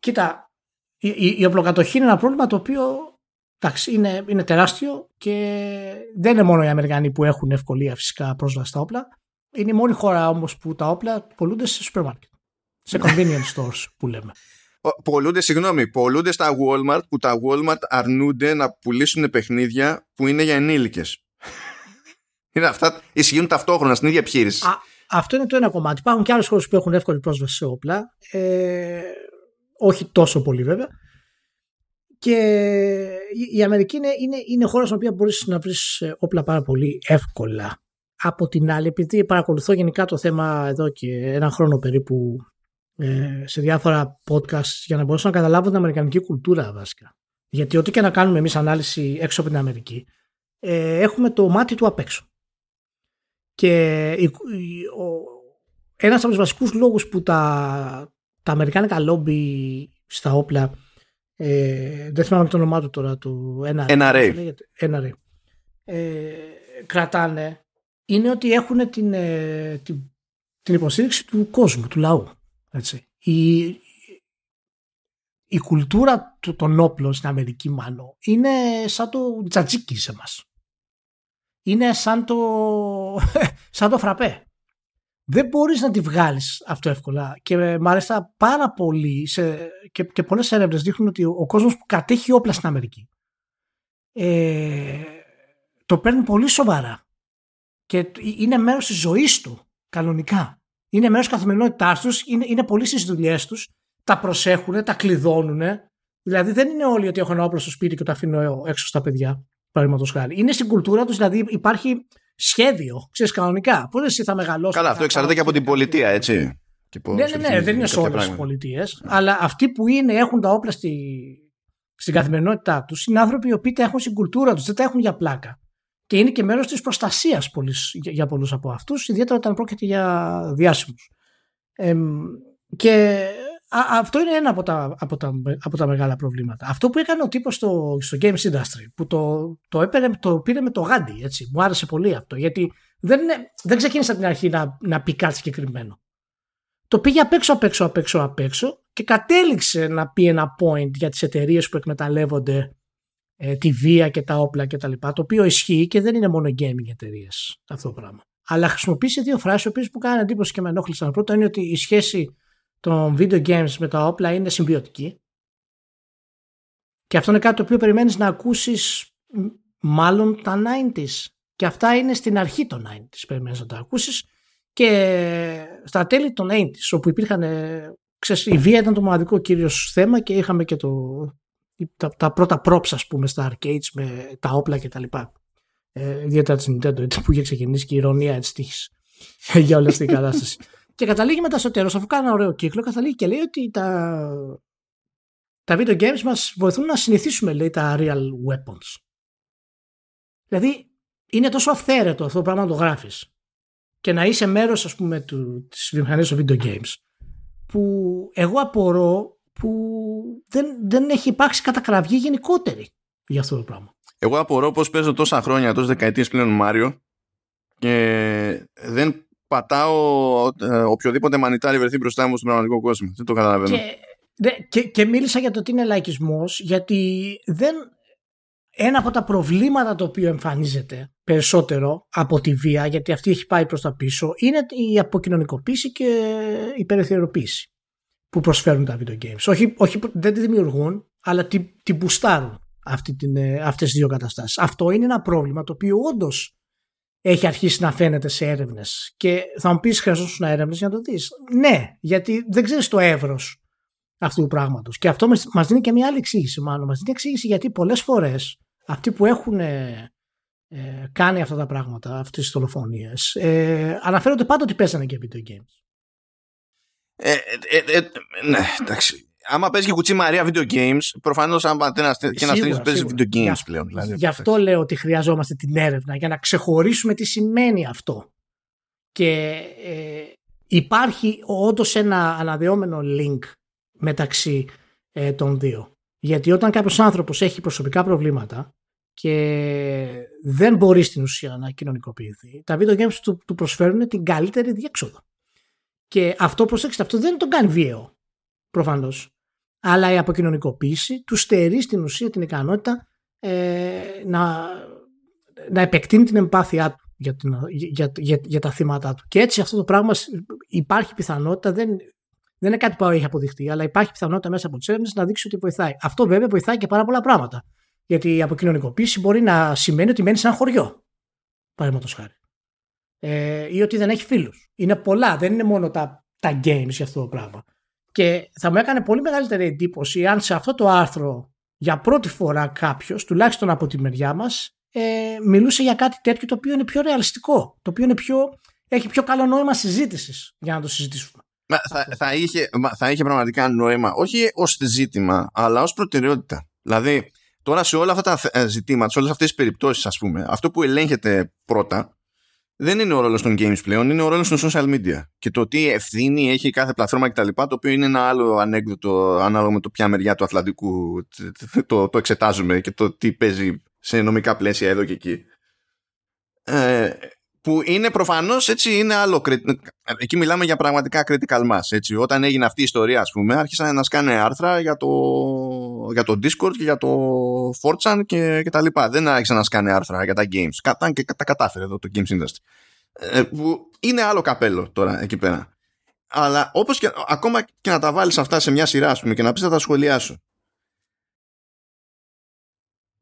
κοίτα, η, η, η οπλοκατοχή είναι ένα πρόβλημα το οποίο εντάξει, είναι, είναι τεράστιο και δεν είναι μόνο οι Αμερικανοί που έχουν ευκολία φυσικά πρόσβαση στα όπλα. Είναι η μόνη χώρα όμως που τα όπλα πολλούνται σε σούπερ μάρκετ. Σε convenience stores που λέμε. Πολλούνται, συγγνώμη, πολλούνται στα Walmart που τα Walmart αρνούνται να πουλήσουν παιχνίδια που είναι για ενήλικες. είναι αυτά ισχύουν ταυτόχρονα στην ίδια επιχείρηση. αυτό είναι το ένα κομμάτι. Υπάρχουν και άλλες χώρες που έχουν εύκολη πρόσβαση σε όπλα. Ε, όχι τόσο πολύ βέβαια. Και η Αμερική είναι, είναι, είναι χώρας στην οποία μπορείς να βρεις ε, όπλα πάρα πολύ εύκολα. Από την άλλη, επειδή παρακολουθώ γενικά το θέμα εδώ και ένα χρόνο περίπου ε, σε διάφορα podcast για να μπορέσω να καταλάβω την αμερικανική κουλτούρα βασικά. Γιατί ό,τι και να κάνουμε εμείς ανάλυση έξω από την Αμερική, ε, έχουμε το μάτι του απ' έξω. Και η, η, ο, ένας από τους βασικούς λόγους που τα, τα αμερικάνικα λόμπι στα όπλα ε, δεν θυμάμαι το όνομά του τώρα του NRA, NRA. NRA ε, κρατάνε είναι ότι έχουν την, ε, την, την υποστήριξη του κόσμου, του λαού. Έτσι. Η, η κουλτούρα του, των όπλων στην Αμερική μάλλον είναι σαν το τζατζίκι σε μας. Είναι σαν το, σαν το φραπέ. Δεν μπορείς να τη βγάλεις αυτό εύκολα και μάλιστα πάρα πολύ σε, και, και πολλές έρευνες δείχνουν ότι ο, κόσμος που κατέχει όπλα στην Αμερική ε, το παίρνει πολύ σοβαρά και είναι μέρος της ζωής του κανονικά είναι μέρος καθημερινότητάς τους, είναι, είναι πολύ στις δουλειές τους, τα προσέχουν, τα κλειδώνουν. Δηλαδή δεν είναι όλοι ότι έχω ένα όπλο στο σπίτι και το αφήνω έξω στα παιδιά. Παραδείγματος χάρη. Είναι στην κουλτούρα τους, δηλαδή υπάρχει σχέδιο, ξέρεις κανονικά. Πώ εσύ θα μεγαλώσεις. Καλά, αυτό εξαρτάται και από την πολιτεία, έτσι. Και πώς ναι, ναι, ναι, δεν είναι σε όλες τις πολιτείες. Αλλά αυτοί που είναι, έχουν τα όπλα στη, στην καθημερινότητά τους είναι άνθρωποι οι οποίοι τα έχουν στην κουλτούρα τους, δεν τα έχουν για πλάκα. Και είναι και μέρος της προστασίας για, για πολλούς από αυτούς, ιδιαίτερα όταν πρόκειται για διάσημους. Ε, και αυτό είναι ένα από τα, από, τα, από τα μεγάλα προβλήματα. Αυτό που έκανε ο τύπος στο, στο Games Industry, που το, το, έπαιρε, το πήρε με το γάντι, έτσι. Μου άρεσε πολύ αυτό, γιατί δεν, δεν ξεκίνησε από την αρχή να, να πει κάτι συγκεκριμένο. Το πήγε απ' έξω, απ' έξω, απ' έξω, απ' έξω και κατέληξε να πει ένα point για τις εταιρείες που εκμεταλλεύονται ε, τη βία και τα όπλα κτλ. Το οποίο ισχύει και δεν είναι μόνο gaming εταιρείες αυτό το πράγμα. Αλλά χρησιμοποίησε δύο φράσεις, οι οποίες που κάνανε εντύπωση και με ενόχλησαν. Πρώτο είναι ότι η σχέση των video games με τα όπλα είναι συμβιωτική. Και αυτό είναι κάτι το οποίο περιμένεις να ακούσεις μάλλον τα 90s. Και αυτά είναι στην αρχή των 90s περιμένεις να τα ακούσεις. Και στα τέλη των 80s όπου υπήρχαν, ξέρεις, η βία ήταν το μοναδικό κύριο θέμα και είχαμε και το, τα, τα πρώτα props ας πούμε στα arcades με τα όπλα και τα λοιπά. Ε, ιδιαίτερα της Nintendo που είχε ξεκινήσει και η ηρωνία της τύχης για όλη αυτή την κατάσταση. Και καταλήγει μετά στο τέλος, αφού κάνει ένα ωραίο κύκλο, καταλήγει και λέει ότι τα, τα video games μας βοηθούν να συνηθίσουμε λέει, τα real weapons. Δηλαδή είναι τόσο αυθαίρετο αυτό το πράγμα να το γράφεις και να είσαι μέρος ας πούμε του, της βιομηχανίας των video games που εγώ απορώ που δεν, δεν έχει υπάρξει κατακραυγή γενικότερη για αυτό το πράγμα. Εγώ απορώ πως παίζω τόσα χρόνια, τόσες δεκαετίες πλέον Μάριο και δεν πατάω ε, οποιοδήποτε μανιτάρι βρεθεί μπροστά μου στον πραγματικό κόσμο. Δεν το καταλαβαίνω. Και, και, και μίλησα για το τι είναι λαϊκισμός, γιατί δεν. Ένα από τα προβλήματα το οποίο εμφανίζεται περισσότερο από τη βία, γιατί αυτή έχει πάει προς τα πίσω, είναι η αποκοινωνικοποίηση και η περιθωριοποίηση που προσφέρουν τα video games. Όχι, όχι δεν τη δημιουργούν, αλλά την, την μπουστάρουν αυτή την, ε, αυτές τις δύο καταστάσεις. Αυτό είναι ένα πρόβλημα το οποίο όντως έχει αρχίσει να φαίνεται σε έρευνες. Και θα μου πεις, χρειαζόσουν έρευνες για να το δεις. Ναι, γιατί δεν ξέρεις το εύρος αυτού του πράγματος. Και αυτό μας δίνει και μια άλλη εξήγηση, μάλλον. Μας δίνει εξήγηση γιατί πολλές φορές αυτοί που έχουν ε, ε, κάνει αυτά τα πράγματα, αυτές τις δολοφονίες, ε, αναφέρονται πάντα ότι παίζανε και video games. Ε, ε, ε, ναι, εντάξει άμα παίζει και κουτσί Μαρία video games, προφανώς άμα και ένας τρίτο παίζεις video games πλέον. Δηλαδή, Γι' αυτό λέω ότι χρειαζόμαστε την έρευνα για να ξεχωρίσουμε τι σημαίνει αυτό. Και ε, υπάρχει όντως ένα αναδεόμενο link μεταξύ ε, των δύο. Γιατί όταν κάποιος άνθρωπος έχει προσωπικά προβλήματα και δεν μπορεί στην ουσία να κοινωνικοποιηθεί, τα video games του, του προσφέρουν την καλύτερη διέξοδο. Και αυτό, προσέξτε, αυτό δεν τον κάνει βίαιο προφανώς. Αλλά η αποκοινωνικοποίηση του στερεί στην ουσία την ικανότητα ε, να, να επεκτείνει την εμπάθειά του για, την, για, για, για, τα θύματα του. Και έτσι αυτό το πράγμα υπάρχει πιθανότητα, δεν, δεν είναι κάτι που έχει αποδειχτεί, αλλά υπάρχει πιθανότητα μέσα από τις έρευνες να δείξει ότι βοηθάει. Αυτό βέβαια βοηθάει και πάρα πολλά πράγματα. Γιατί η αποκοινωνικοποίηση μπορεί να σημαίνει ότι μένει σε ένα χωριό. Παραδείγματος χάρη. Ε, ή ότι δεν έχει φίλους. Είναι πολλά, δεν είναι μόνο τα, τα games για αυτό το πράγμα. Και θα μου έκανε πολύ μεγαλύτερη εντύπωση αν σε αυτό το άρθρο για πρώτη φορά κάποιος, τουλάχιστον από τη μεριά μας, ε, μιλούσε για κάτι τέτοιο το οποίο είναι πιο ρεαλιστικό. Το οποίο είναι πιο, έχει πιο καλό νόημα συζήτησης για να το συζητήσουμε. Μα, θα, θα, είχε, θα είχε πραγματικά νόημα, όχι ως ζήτημα, αλλά ως προτεραιότητα. Δηλαδή, τώρα σε όλα αυτά τα ε, ζητήματα, σε όλες αυτές τις περιπτώσεις, ας πούμε, αυτό που ελέγχεται πρώτα δεν είναι ο ρόλος των games πλέον, είναι ο ρόλος των social media. Και το τι ευθύνη έχει κάθε πλατφόρμα κτλ. Το οποίο είναι ένα άλλο ανέκδοτο ανάλογα με το ποια μεριά του Ατλαντικού το, το εξετάζουμε και το τι παίζει σε νομικά πλαίσια εδώ και εκεί. Ε, που είναι προφανώς έτσι είναι άλλο. Εκεί μιλάμε για πραγματικά critical mass. Έτσι. Όταν έγινε αυτή η ιστορία, ας πούμε, άρχισαν να σκάνε άρθρα για το, για το Discord και για το 4chan και, και τα λοιπά. Δεν άρχισαν να σκάνε άρθρα για τα games. Κατά και τα κατάφερε εδώ το Games Industry. Ε, που είναι άλλο καπέλο τώρα εκεί πέρα. Αλλά όπως και ακόμα και να τα βάλεις αυτά σε μια σειρά, ας πούμε, και να πεις θα τα σχολιάσω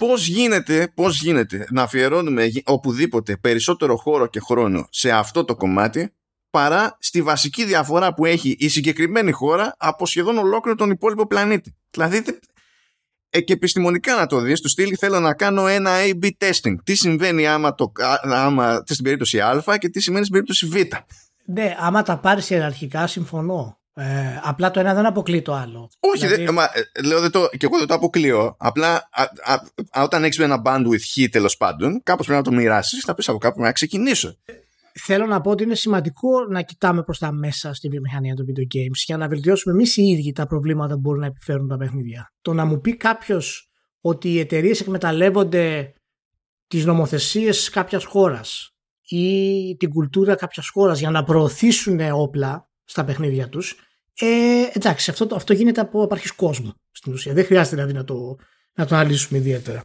πώς γίνεται, πώς γίνεται να αφιερώνουμε οπουδήποτε περισσότερο χώρο και χρόνο σε αυτό το κομμάτι παρά στη βασική διαφορά που έχει η συγκεκριμένη χώρα από σχεδόν ολόκληρο τον υπόλοιπο πλανήτη. Δηλαδή ε, και επιστημονικά να το δεις, του στείλει θέλω να κάνω ένα A-B testing. Τι συμβαίνει άμα, το, άμα στην περίπτωση Α και τι συμβαίνει στην περίπτωση Β. Ναι, άμα τα πάρεις ιεραρχικά, συμφωνώ. Ε, απλά το ένα δεν αποκλεί το άλλο. Όχι, δηλαδή... δε, μα, ε, λέω δεν το, και εγώ δεν το αποκλείω. Απλά α, α, α, όταν έχεις ένα bandwidth χ τέλος πάντων, κάπως πρέπει να το μοιράσεις, θα πεις από κάπου να ξεκινήσω. Θέλω να πω ότι είναι σημαντικό να κοιτάμε προς τα μέσα στη βιομηχανία των video games για να βελτιώσουμε εμείς οι ίδιοι τα προβλήματα που μπορούν να επιφέρουν τα παιχνίδια. Το να μου πει κάποιος ότι οι εταιρείες εκμεταλλεύονται τις νομοθεσίες κάποιας χώρας ή την κουλτούρα κάποιας χώρας για να προωθήσουν όπλα στα παιχνίδια τους. Ε, εντάξει, αυτό, αυτό γίνεται από απαρχής κόσμου στην ουσία. Δεν χρειάζεται δηλαδή να το, να το αναλύσουμε ιδιαίτερα.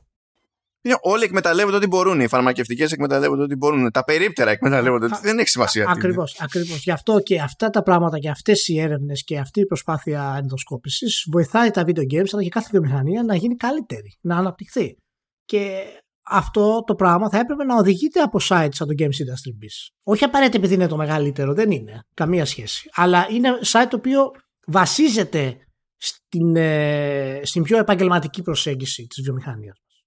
Όλοι εκμεταλλεύονται ό,τι μπορούν. Οι φαρμακευτικές εκμεταλλεύονται ό,τι μπορούν. Τα περίπτερα εκμεταλλεύονται. Α, δεν έχει σημασία. Ακριβώς. Ακριβώς. Γι' αυτό και αυτά τα πράγματα και αυτές οι έρευνες και αυτή η προσπάθεια ενδοσκόπησης βοηθάει τα video games αλλά και κάθε βιομηχανία να γίνει καλύτερη, να αναπτυχθεί. Και αυτό το πράγμα θα έπρεπε να οδηγείται από sites σαν το Games Industry Biz. Όχι απαραίτητα επειδή είναι το μεγαλύτερο, δεν είναι. Καμία σχέση. Αλλά είναι site το οποίο βασίζεται στην, ε, στην πιο επαγγελματική προσέγγιση της βιομηχανίας μας.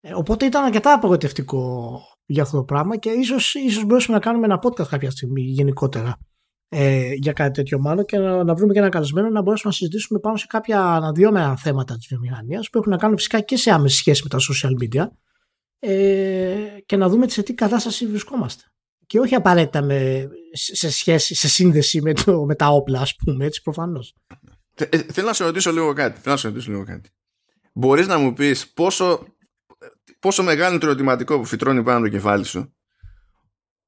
Ε, οπότε ήταν αρκετά απογοητευτικό για αυτό το πράγμα και ίσως, ίσως μπορέσουμε να κάνουμε ένα podcast κάποια στιγμή γενικότερα ε, για κάτι τέτοιο μάλλον και να, να βρούμε και ένα καλεσμένο να μπορέσουμε να συζητήσουμε πάνω σε κάποια αναδυόμενα θέματα της βιομηχανίας που έχουν να κάνουν φυσικά και σε άμεση σχέση με τα social media ε, και να δούμε σε τι κατάσταση βρισκόμαστε. Και όχι απαραίτητα με, σε σχέση, σε σύνδεση με, το, με τα όπλα, ας πούμε, έτσι προφανώς. Ε, θέλω να σε ρωτήσω λίγο κάτι. Θέλω να σε ρωτήσω λίγο κάτι. Μπορείς να μου πεις πόσο, πόσο μεγάλο είναι το ερωτηματικό που φυτρώνει πάνω το κεφάλι σου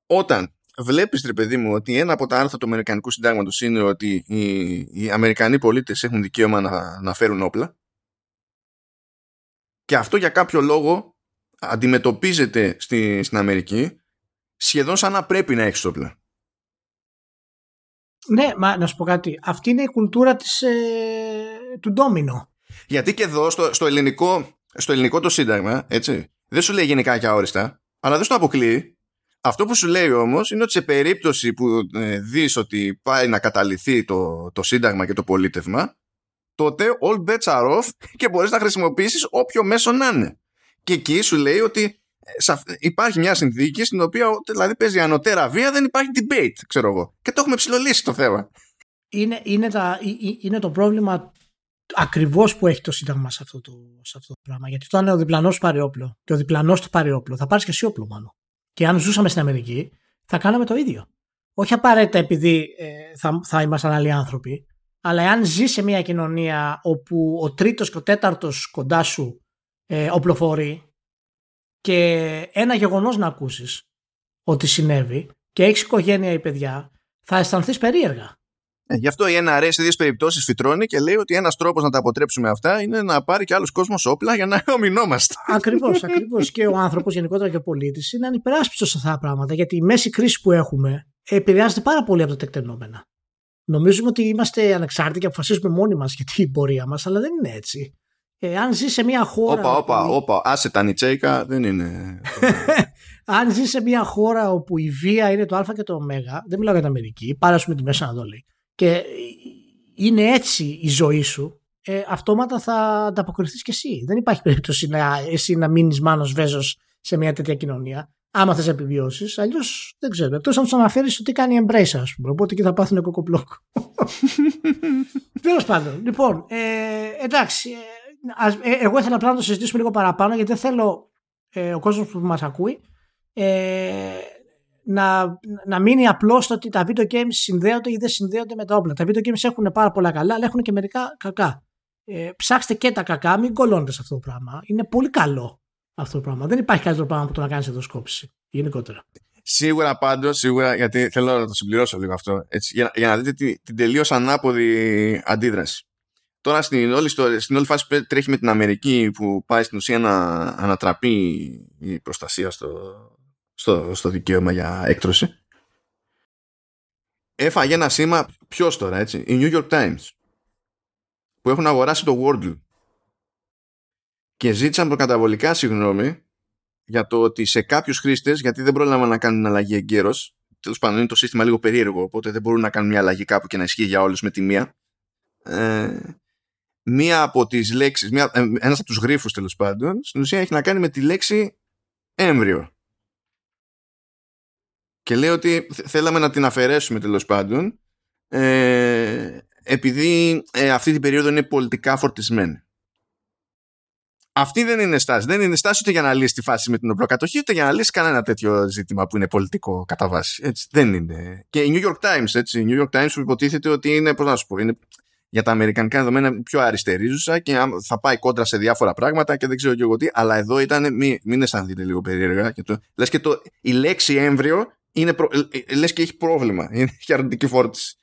όταν βλέπεις, ρε παιδί μου, ότι ένα από τα άρθρα του Αμερικανικού Συντάγματος είναι ότι οι, οι Αμερικανοί πολίτες έχουν δικαίωμα να, να φέρουν όπλα. Και αυτό για κάποιο λόγο αντιμετωπίζεται στη, στην Αμερική σχεδόν σαν να πρέπει να έχεις όπλα. Ναι, μα να σου πω κάτι. Αυτή είναι η κουλτούρα της, ε, του ντόμινο. Γιατί και εδώ στο, στο, ελληνικό, στο ελληνικό το σύνταγμα, έτσι, δεν σου λέει γενικά και αόριστα, αλλά δεν στο αποκλείει αυτό που σου λέει όμως είναι ότι σε περίπτωση που ε, δεις ότι πάει να καταληθεί το, το σύνταγμα και το πολίτευμα, τότε all bets are off και μπορείς να χρησιμοποιήσεις όποιο μέσο να είναι. Και εκεί σου λέει ότι ε, υπάρχει μια συνθήκη στην οποία δηλαδή παίζει ανωτέρα βία, δεν υπάρχει debate, ξέρω εγώ. Και το έχουμε ψηλολίσει το θέμα. Είναι, είναι, τα, είναι το πρόβλημα ακριβώς που έχει το Σύνταγμα σε αυτό το, σε αυτό το πράγμα. Γιατί όταν ο διπλανός του πάρει όπλο και ο διπλανός του πάρει όπλο, θα πάρεις και εσύ όπλο μόνο και αν ζούσαμε στην Αμερική, θα κάναμε το ίδιο. Όχι απαραίτητα επειδή ε, θα, θα ήμασταν άλλοι άνθρωποι, αλλά εάν ζει σε μια κοινωνία όπου ο τρίτος και ο τέταρτος κοντά σου ε, οπλοφορεί και ένα γεγονός να ακούσεις ότι συνέβη και έχεις οικογένεια ή παιδιά, θα αισθανθείς περίεργα. Ε, γι' αυτό η NRA σε δύο περιπτώσεις φυτρώνει και λέει ότι ένας τρόπος να τα αποτρέψουμε αυτά είναι να πάρει και άλλος κόσμος όπλα για να ομινόμαστε. Ακριβώς, ακριβώς. και ο άνθρωπος γενικότερα και ο πολίτης είναι ανυπεράσπιστος σε αυτά τα πράγματα γιατί η μέση κρίση που έχουμε επηρεάζεται πάρα πολύ από τα τεκτενόμενα. Νομίζουμε ότι είμαστε ανεξάρτητοι και αποφασίζουμε μόνοι μας για την πορεία μας, αλλά δεν είναι έτσι. Ε, αν ζει σε μια χώρα. Όπα, όπα, όπα. Άσε τα νιτσέικα, δεν είναι. αν ζει σε μια χώρα όπου η βία είναι το Α και το Ω, δεν μιλάω για την Αμερική, πάρα με τη Μέση Ανατολή και είναι έτσι η ζωή σου, ε, αυτόματα θα ανταποκριθείς κι εσύ. Δεν υπάρχει περίπτωση να, εσύ να μείνεις μάνος βέζος σε μια τέτοια κοινωνία. Άμα θες επιβιώσεις, αλλιώς δεν ξέρω. Εκτός αν τους αναφέρεις ότι κάνει embrace, ας πούμε. Οπότε και θα πάθουν κοκοπλόκο. Τέλος πάντων. Λοιπόν, ε, εντάξει. Ε, ε, εγώ ήθελα απλά να το συζητήσουμε λίγο παραπάνω γιατί δεν θέλω ε, ο κόσμος που μας ακούει ε, να, να μείνει απλώς ότι τα video games συνδέονται ή δεν συνδέονται με τα όπλα. Τα video games έχουν πάρα πολλά καλά, αλλά έχουν και μερικά κακά. Ε, ψάξτε και τα κακά, μην κολλώνετε σε αυτό το πράγμα. Είναι πολύ καλό αυτό το πράγμα. Δεν υπάρχει καλύτερο πράγμα που το να κάνεις ενδοσκόπηση γενικότερα. Σίγουρα πάντως, σίγουρα, γιατί θέλω να το συμπληρώσω λίγο αυτό, έτσι, για, για να δείτε την, την τελείως ανάποδη αντίδραση. Τώρα στην όλη, στο, στην όλη φάση που τρέχει με την Αμερική που πάει στην ουσία να ανατραπεί η προστασία στο, στο, στο δικαίωμα για έκτρωση. Έφαγε ένα σήμα ποιος τώρα έτσι η New York Times που έχουν αγοράσει το Wordle. Και ζήτησαν προκαταβολικά συγγνώμη για το ότι σε κάποιους χρήστες γιατί δεν πρόλαβαν να κάνουν αλλαγή εγκαίρως τέλος πάντων είναι το σύστημα λίγο περίεργο οπότε δεν μπορούν να κάνουν μια αλλαγή κάπου και να ισχύει για όλους με τη μία. Ε, μία από τις λέξεις μία, ε, ένας από τους γρίφους τέλος πάντων στην ουσία έχει να κάνει με τη λέξη έμβριο και λέει ότι θέλαμε να την αφαιρέσουμε τέλος πάντων ε, επειδή ε, αυτή την περίοδο είναι πολιτικά φορτισμένη. Αυτή δεν είναι στάση. Δεν είναι στάση ούτε για να λύσει τη φάση με την οπλοκατοχή, ούτε για να λύσει κανένα τέτοιο ζήτημα που είναι πολιτικό κατά βάση. Έτσι, δεν είναι. Και η New York Times, έτσι, η New York Times που υποτίθεται ότι είναι, πώς να σου πω, είναι για τα αμερικανικά δεδομένα πιο αριστερίζουσα και θα πάει κόντρα σε διάφορα πράγματα και δεν ξέρω και εγώ τι, αλλά εδώ ήταν, μην, μην αισθανθείτε λίγο περίεργα. Και το, λες και το, η λέξη έμβριο είναι προ, ε, ε, λες και έχει πρόβλημα, έχει αρνητική φόρτιση.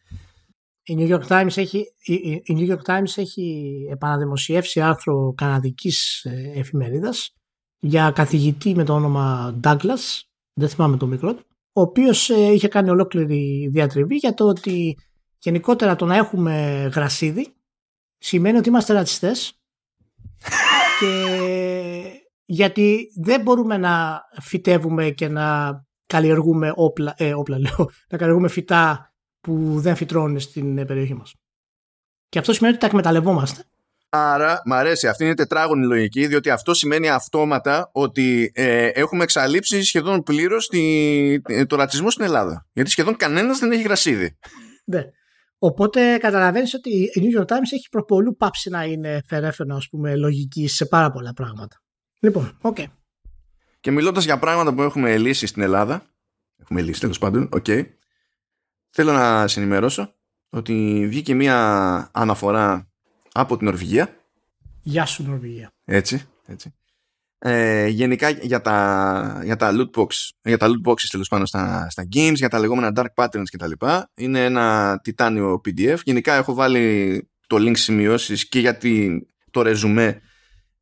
Η New York Times έχει, η, New York Times έχει επαναδημοσιεύσει άρθρο καναδικής ε, εφημερίδας για καθηγητή με το όνομα Douglas, δεν θυμάμαι το μικρό του, ο οποίος είχε κάνει ολόκληρη διατριβή για το ότι γενικότερα το να έχουμε γρασίδι σημαίνει ότι είμαστε ρατσιστές και γιατί δεν μπορούμε να φυτεύουμε και να καλλιεργούμε όπλα, ε, όπλα λέω, να καλλιεργούμε φυτά που δεν φυτρώνουν στην περιοχή μας. Και αυτό σημαίνει ότι τα εκμεταλλευόμαστε. Άρα, μ' αρέσει, αυτή είναι η τετράγωνη λογική, διότι αυτό σημαίνει αυτόματα ότι ε, έχουμε εξαλείψει σχεδόν πλήρως ε, το ρατσισμό στην Ελλάδα. Γιατί σχεδόν κανένας δεν έχει γρασίδι. Ναι. Οπότε καταλαβαίνεις ότι η New York Times έχει προ πολλού πάψει να είναι φερέφωνο ας πούμε λογική σε πάρα πολλά πράγματα. Λοιπόν, OK. Okay. Και μιλώντας για πράγματα που έχουμε λύσει στην Ελλάδα, έχουμε λύσει τέλος πάντων, OK, okay, θέλω να σ' ενημερώσω ότι βγήκε μία αναφορά από την Νορβηγία. Γεια σου Νορβηγία. Έτσι, έτσι. Ε, γενικά για τα, για τα loot box, για τα loot boxes τέλος πάνω στα, στα games, για τα λεγόμενα dark patterns κτλ. Είναι ένα τιτάνιο PDF. Γενικά έχω βάλει το link σημειώσεις και για το ρεζουμέ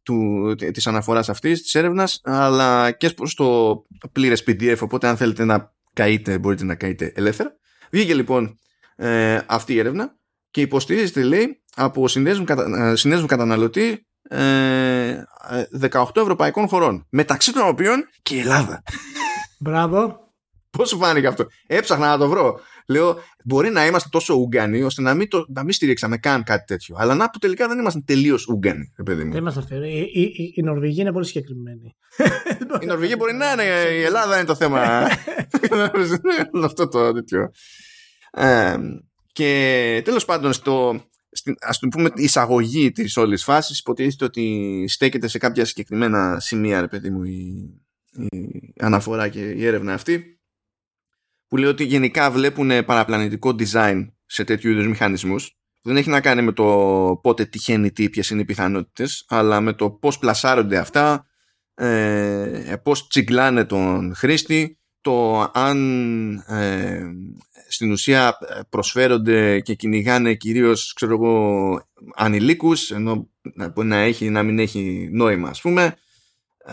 του, της αναφοράς αυτής, της έρευνας, αλλά και προς το πλήρες PDF, οπότε αν θέλετε να καείτε, μπορείτε να καείτε ελεύθερα. Βγήκε λοιπόν ε, αυτή η έρευνα και υποστηρίζεται, λέει, από συνδέσμου, κατα, ε, καταναλωτή 18 ε, ευρωπαϊκών χωρών. Μεταξύ των οποίων και η Ελλάδα. Μπράβο. Πώς σου φάνηκε αυτό; Έψαχνα να το βρω. Λέω, μπορεί να είμαστε τόσο Ούγγανοι ώστε να μην, το, να μην στηρίξαμε καν κάτι τέτοιο. Αλλά να που τελικά δεν είμαστε τελείως Ούγγανοι, παιδί μου. Δεν είμαστε αυτό. Η, η, η, Νορβηγία είναι πολύ συγκεκριμένη. η Νορβηγία μπορεί να είναι. Η Ελλάδα είναι το θέμα. αυτό το τέτοιο. Ε, και τέλος πάντων, στο, ας το πούμε εισαγωγή της όλης φάσης υποτίθεται ότι στέκεται σε κάποια συγκεκριμένα σημεία ρε παιδί μου η, η αναφορά και η έρευνα αυτή που λέει ότι γενικά βλέπουν παραπλανητικό design σε τέτοιου είδους μηχανισμούς. Δεν έχει να κάνει με το πότε τυχαίνει τι, ποιες είναι οι πιθανότητες αλλά με το πώς πλασάρονται αυτά ε, πώς τσιγκλάνε τον χρήστη το αν ε, στην ουσία ε, προσφέρονται και κυνηγάνε κυρίως ξέρω εγώ ανηλίκους ενώ μπορεί να έχει να μην έχει νόημα ας πούμε.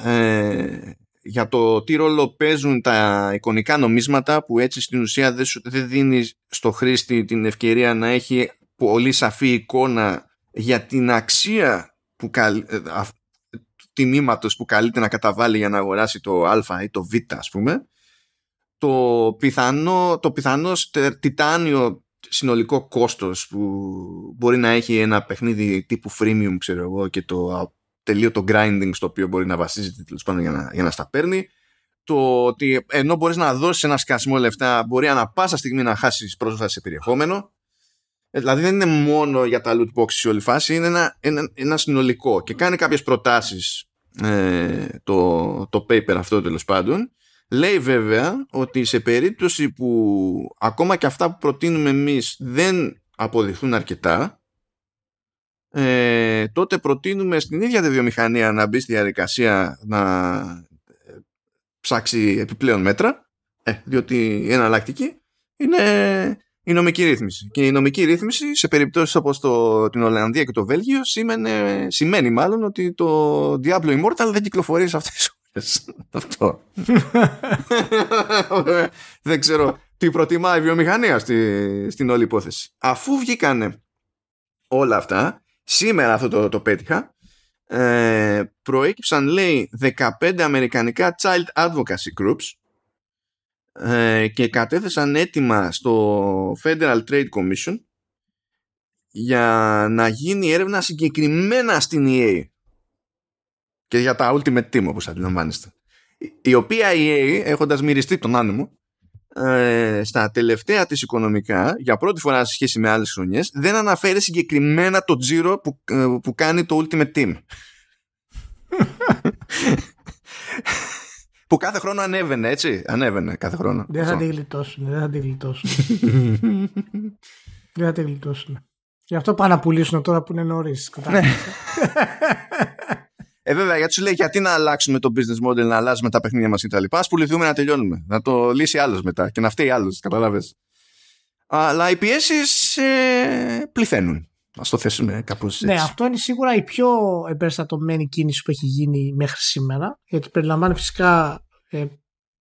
Ε, για το τι ρόλο παίζουν τα εικονικά νομίσματα που έτσι στην ουσία δεν, δεν δίνει στο χρήστη την ευκαιρία να έχει πολύ σαφή εικόνα για την αξία που καλ, ε, τιμήματος που καλείται να καταβάλει για να αγοράσει το α ή το β ας πούμε. Το πιθανό, το πιθανό τιτάνιο συνολικό κόστος που μπορεί να έχει ένα παιχνίδι τύπου freemium ξέρω εγώ και το τελείω το grinding στο οποίο μπορεί να βασίζεται τέλος πάντων για να, για να στα παίρνει. Το ότι ενώ μπορείς να δώσεις ένα σκασμό λεφτά μπορεί ανα πάσα στιγμή να χάσεις πρόσβαση σε περιεχόμενο. Ε, δηλαδή δεν είναι μόνο για τα loot boxes η όλη φάση είναι ένα, ένα, ένα συνολικό. Και κάνει κάποιες προτάσεις ε, το, το paper αυτό τέλος πάντων. Λέει βέβαια ότι σε περίπτωση που ακόμα και αυτά που προτείνουμε εμείς δεν αποδειχθούν αρκετά ε, τότε προτείνουμε στην ίδια τη βιομηχανία να μπει στη διαδικασία να ε, ψάξει επιπλέον μέτρα ε, διότι η εναλλακτική είναι η νομική ρύθμιση. Και η νομική ρύθμιση σε περιπτώσεις όπως το, την Ολλανδία και το Βέλγιο σημαίνει, σημαίνει μάλλον ότι το Diablo Immortal δεν κυκλοφορεί σε αυτές τις αυτό. Δεν ξέρω τι προτιμάει η βιομηχανία στη, στην όλη υπόθεση. Αφού βγήκανε όλα αυτά, σήμερα αυτό το, το πέτυχα, ε, προέκυψαν λέει 15 αμερικανικά child advocacy groups ε, και κατέθεσαν έτοιμα στο Federal Trade Commission για να γίνει έρευνα συγκεκριμένα στην EA και για τα Ultimate Team όπως αντιλαμβάνεστε. Η οποία EA έχοντας μυριστεί τον άνεμο ε, στα τελευταία της οικονομικά, για πρώτη φορά σε σχέση με άλλες χρονιές, δεν αναφέρει συγκεκριμένα το τζίρο που, ε, που κάνει το Ultimate Team. που κάθε χρόνο ανέβαινε, έτσι; Ανέβαινε κάθε χρόνο. Δεν θα τη γλιτώσουν, δεν θα τη γλιτώσουν. δεν θα τη γλιτώσουν. Γι' αυτό πάνε να πουλήσουν τώρα που είναι νωρίς. Ναι. Ε, βέβαια, γιατί σου λέει γιατί να αλλάξουμε το business model, να αλλάζουμε τα παιχνίδια μας κτλ. Α πουληθούμε να τελειώνουμε. Να το λύσει άλλος μετά και να φταίει άλλος. Καταλάβει. Αλλά οι πιέσεις ε, πληθαίνουν. Α το θέσουμε κάπως έτσι. Ναι, αυτό είναι σίγουρα η πιο εμπεριστατωμένη κίνηση που έχει γίνει μέχρι σήμερα. Γιατί περιλαμβάνει φυσικά ε,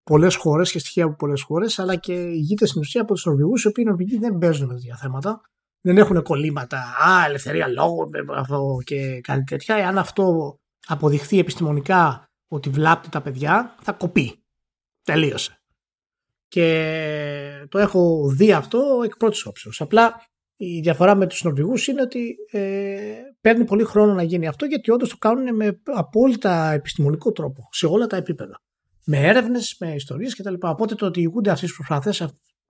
πολλές χώρες και στοιχεία από πολλές χώρες, αλλά και ηγείται στην ουσία από τους Νορβηγούς, οι οποίοι οι Νορβηγοί δεν παίζουν με τέτοια θέματα. Δεν έχουν κολλήματα. Α, ελευθερία λόγου αυτό και κάτι τέτοια. Εάν αυτό αποδειχθεί επιστημονικά ότι βλάπτει τα παιδιά, θα κοπεί. Τελείωσε. Και το έχω δει αυτό εκ πρώτης όψεως. Απλά η διαφορά με τους Νορβηγούς είναι ότι ε, παίρνει πολύ χρόνο να γίνει αυτό γιατί όντως το κάνουν με απόλυτα επιστημονικό τρόπο σε όλα τα επίπεδα. Με έρευνες, με ιστορίες κτλ. Οπότε το ότι ηγούνται αυτέ τι προσπάθειε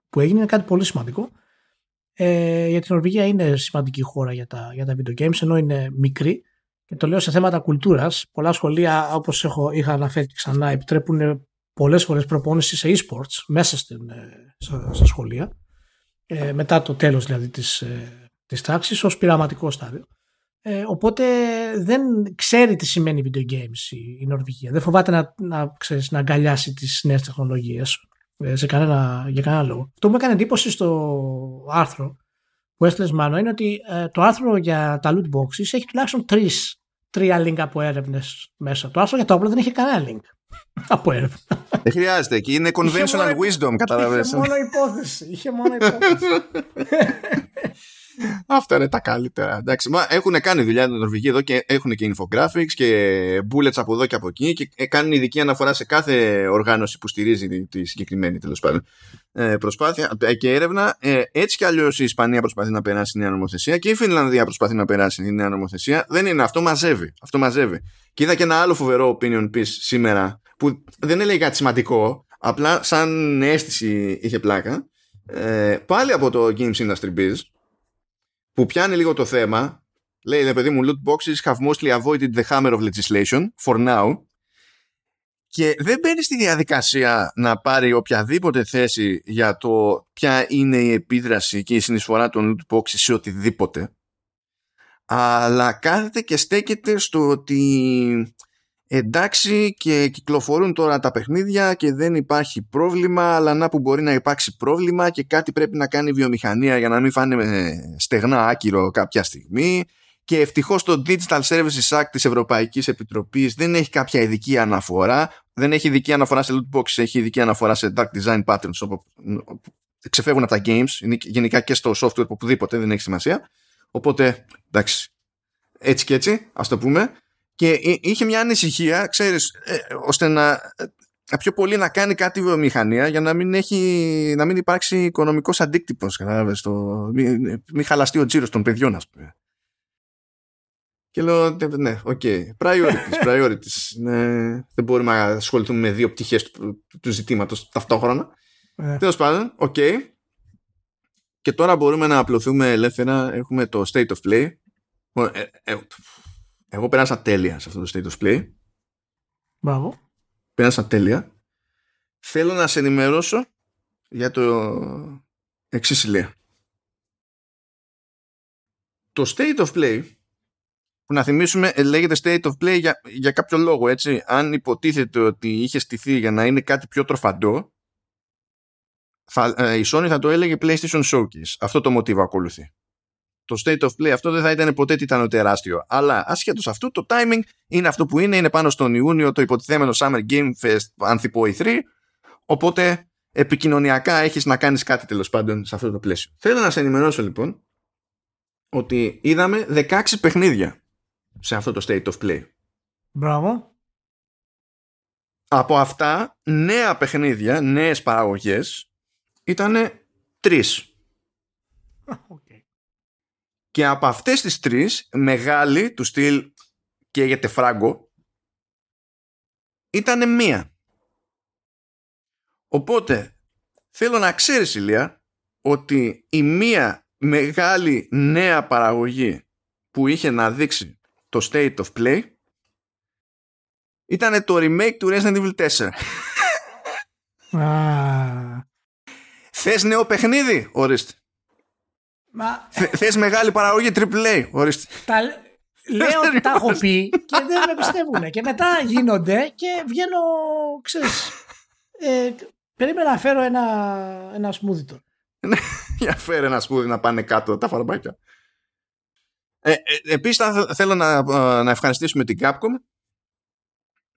που έγινε είναι κάτι πολύ σημαντικό. Ε, γιατί η Νορβηγία είναι σημαντική χώρα για τα, για τα video games ενώ είναι μικρή και το λέω σε θέματα κουλτούρας. Πολλά σχολεία, όπως είχα αναφέρει και ξανά, επιτρέπουν πολλές φορές προπόνηση σε e-sports μέσα στην, ε, στα σχολεία. Ε, μετά το τέλος δηλαδή της της ε, τάξης, ως πειραματικό στάδιο. Ε, οπότε δεν ξέρει τι σημαίνει video games η, η Νορβηγία. Δεν φοβάται να, να, ξέρεις, να αγκαλιάσει τις νέες τεχνολογίες ε, σε κανένα, για κανένα λόγο. Αυτό που μου έκανε εντύπωση στο άρθρο που έστειλες μάλλον είναι ότι ε, το άρθρο για τα loot boxes έχει τουλάχιστον τρεις τρία link από έρευνες μέσα. Το άρθρο για το όπλο δεν έχει κανένα link από έρευνα. Δεν χρειάζεται εκεί. Είναι conventional wisdom, καταλαβαίνετε. Είχε μόνο υπόθεση. Είχε μόνο υπόθεση. Αυτά είναι τα καλύτερα. Εντάξει, μα έχουν κάνει δουλειά στην Νορβηγία εδώ και έχουν και infographics και bullets από εδώ και από εκεί και κάνουν ειδική αναφορά σε κάθε οργάνωση που στηρίζει τη συγκεκριμένη τέλος πάντων ε, προσπάθεια ε, και έρευνα. Ε, έτσι κι αλλιώς η Ισπανία προσπαθεί να περάσει νέα νομοθεσία και η Φινλανδία προσπαθεί να περάσει τη νέα νομοθεσία. Δεν είναι αυτό, μαζεύει. Αυτό μαζεύει. Και είδα και ένα άλλο φοβερό opinion piece σήμερα που δεν έλεγε κάτι σημαντικό, απλά σαν αίσθηση είχε πλάκα. Ε, πάλι από το Games Industry Biz που πιάνει λίγο το θέμα λέει, ρε παιδί μου, loot boxes have mostly avoided the hammer of legislation for now και δεν μπαίνει στη διαδικασία να πάρει οποιαδήποτε θέση για το ποια είναι η επίδραση και η συνεισφορά των loot boxes σε οτιδήποτε. Αλλά κάθεται και στέκεται στο ότι εντάξει και κυκλοφορούν τώρα τα παιχνίδια και δεν υπάρχει πρόβλημα αλλά να που μπορεί να υπάρξει πρόβλημα και κάτι πρέπει να κάνει η βιομηχανία για να μην φάνε στεγνά άκυρο κάποια στιγμή. Και ευτυχώς το Digital Services Act της Ευρωπαϊκής Επιτροπής δεν έχει κάποια ειδική αναφορά δεν έχει ειδική αναφορά σε loot boxes έχει ειδική αναφορά σε dark design patterns όπου ξεφεύγουν από τα games γενικά και στο software οπουδήποτε δεν έχει σημασία οπότε εντάξει έτσι και έτσι ας το πούμε και είχε μια ανησυχία, ξέρεις, ε, ώστε να, ε, πιο πολύ να κάνει κάτι βιομηχανία για να μην, έχει, να μην υπάρξει οικονομικός αντίκτυπος, κατάλαβες, το, μην, μην χαλαστεί ο τζίρος των παιδιών, ας πούμε. Και λέω, ναι, OK, okay. priorities, priorities. ναι, δεν μπορούμε να ασχοληθούμε με δύο πτυχές του, του ζητήματος ταυτόχρονα. Yeah. Τέλος πάντων, OK. Okay. Και τώρα μπορούμε να απλωθούμε ελεύθερα. Έχουμε το State of Play. Ε, ε, εγώ πέρασα τέλεια σε αυτό το State of Play. Μπράβο. Πέρασα τέλεια. Θέλω να σε ενημερώσω για το εξής ηλία. Το state of play που να θυμίσουμε ε, λέγεται state of play για, για κάποιο λόγο έτσι αν υποτίθεται ότι είχε στηθεί για να είναι κάτι πιο τροφαντό θα, ε, η Sony θα το έλεγε PlayStation Showcase αυτό το μοτίβο ακολουθεί το state of play αυτό δεν θα ήταν ποτέ τι ήταν τεράστιο. Αλλά ασχέτως αυτού, το timing είναι αυτό που είναι. Είναι πάνω στον Ιούνιο το υποτιθέμενο Summer Game Fest Ανθιπό E3. Οπότε επικοινωνιακά έχεις να κάνεις κάτι τέλος πάντων σε αυτό το πλαίσιο. Θέλω να σε ενημερώσω λοιπόν ότι είδαμε 16 παιχνίδια σε αυτό το state of play. Μπράβο. Από αυτά, νέα παιχνίδια, νέες παραγωγές, ήταν τρεις. Και από αυτές τις τρεις, μεγάλη του στυλ καίγεται φράγκο, ήταν μία. Οπότε, θέλω να ξέρεις Ηλία ότι η μία μεγάλη νέα παραγωγή που είχε να δείξει το State of Play ήταν το remake του Resident Evil 4. Α, Θες νέο παιχνίδι, ορίστε. μα, Θε- Θες μεγάλη παραγωγή AAA, ορίστε. τα, λέω ότι τα έχω πει και δεν με πιστεύουν. Και μετά γίνονται και βγαίνω, ξέρεις, ε, περίμενα να φέρω ένα, ένα smoothie τώρα. Για φέρε ένα σπούδι να πάνε κάτω τα φαρμάκια. Ε, ε, επίσης θα θέλω να, ε, να ευχαριστήσουμε την Capcom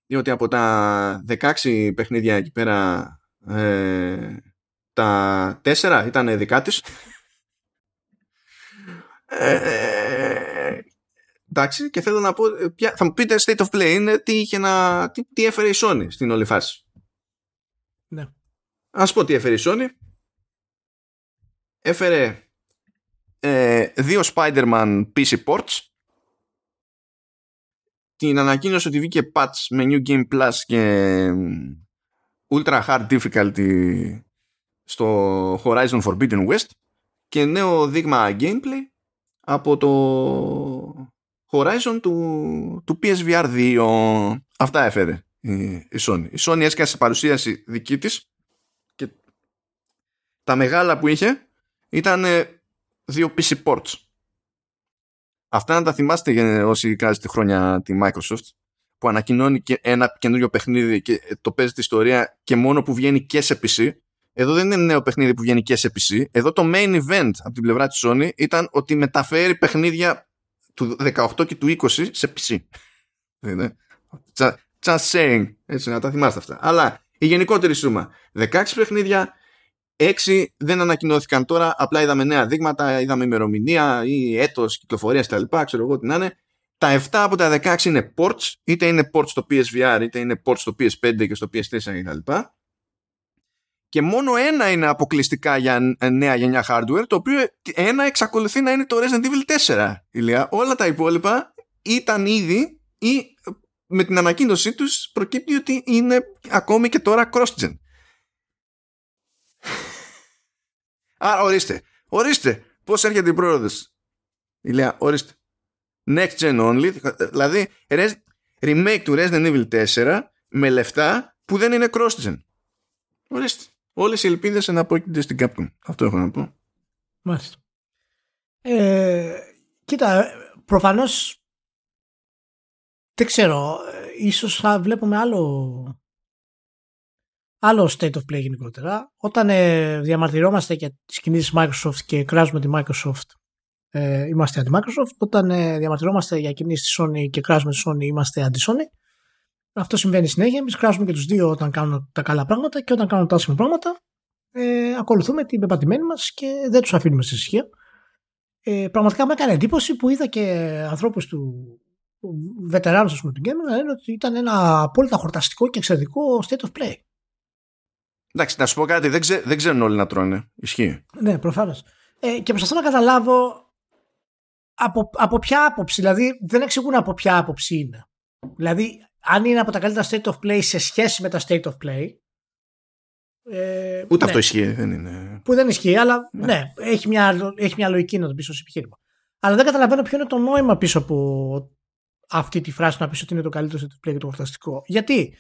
διότι από τα 16 παιχνίδια εκεί πέρα ε, τα 4 ήταν δικά της. Ε, εντάξει και θέλω να πω ε, ποια- θα μου πείτε state of play είναι τι, είχε να, τι, τι έφερε η Sony στην όλη φάση; Ναι. Ας πω τι έφερε η Sony. Έφερε ε, δύο Spider-Man PC ports. Την ανακοίνωση ότι βγήκε patch με New Game Plus και μ, Ultra Hard Difficulty στο Horizon Forbidden West. Και νέο δείγμα gameplay από το Horizon του, του PSVR 2 αυτά έφερε η, η Sony. Η Sony έσκασε παρουσίαση δική της και τα μεγάλα που είχε ήταν ε, δύο PC ports Αυτά να τα θυμάστε για όσοι κάζετε χρόνια τη Microsoft που ανακοινώνει και ένα καινούριο παιχνίδι και το παίζει τη ιστορία και μόνο που βγαίνει και σε PC. Εδώ δεν είναι νέο παιχνίδι που βγαίνει και σε PC. Εδώ το main event από την πλευρά της Sony ήταν ότι μεταφέρει παιχνίδια του 18 και του 20 σε PC. Είναι. Just- Just saying. Έτσι, να τα θυμάστε αυτά. Αλλά η γενικότερη σούμα. 16 παιχνίδια, 6 δεν ανακοινώθηκαν τώρα, απλά είδαμε νέα δείγματα, είδαμε ημερομηνία ή έτος κυκλοφορίας κτλ. Ξέρω εγώ τι να είναι. Τα 7 από τα 16 είναι ports, είτε είναι ports στο PSVR, είτε είναι ports στο PS5 και στο PS4 κτλ. Και μόνο ένα είναι αποκλειστικά για νέα γενιά hardware, το οποίο ένα εξακολουθεί να είναι το Resident Evil 4. Ηλία. Όλα τα υπόλοιπα ήταν ήδη ή με την ανακοίνωσή τους προκύπτει ότι είναι ακόμη και τώρα cross-gen. Άρα ορίστε, ορίστε πώς έρχεται η πρόοδος. Ηλία, ορίστε. Next gen only, δηλαδή res- remake του Resident Evil 4 με λεφτά που δεν είναι cross-gen. Ορίστε. Όλες οι ελπίδες εναπόκεινται στην Capcom. Αυτό έχω να πω. Μάλιστα. Ε, κοίτα, προφανώς δεν ξέρω, ε, ίσως θα βλέπουμε άλλο άλλο state of play γενικότερα. Όταν ε, διαμαρτυρόμαστε για τις κινήσεις Microsoft και κράζουμε τη Microsoft ε, είμαστε αντι-Microsoft. Όταν ε, διαμαρτυρόμαστε για κινήσεις της Sony και κράζουμε τη Sony είμαστε αντι-Sony. Αυτό συμβαίνει συνέχεια. Εμείς κράζουμε και τους δύο όταν κάνουν τα καλά πράγματα και όταν κάνουν τα άσχημα πράγματα ε, ακολουθούμε την πεπατημένη μας και δεν τους αφήνουμε στη ησυχία. Ε, πραγματικά μου έκανε εντύπωση που είδα και ανθρώπους του βετεράνους ας πούμε, του Gamer να λένε ότι ήταν ένα απόλυτα χορταστικό και εξαιρετικό state of play. Εντάξει, να σου πω κάτι, δεν, ξέ, δεν ξέρουν όλοι να τρώνε. Ισχύει. Ναι, προφανώς. Ε, και προσπαθώ να καταλάβω από, από ποια άποψη, δηλαδή δεν εξηγούν από ποια άποψη είναι. Δηλαδή, αν είναι από τα καλύτερα state of play σε σχέση με τα state of play. Ε, Ούτε ναι, αυτό ισχύει, δεν είναι. Που δεν ισχύει, αλλά ναι, έχει, μια, έχει μια λογική να το πεις ως επιχείρημα. Αλλά δεν καταλαβαίνω ποιο είναι το νόημα πίσω από αυτή τη φράση να πεις ότι είναι το καλύτερο state of play και το χορταστικό. Γιατί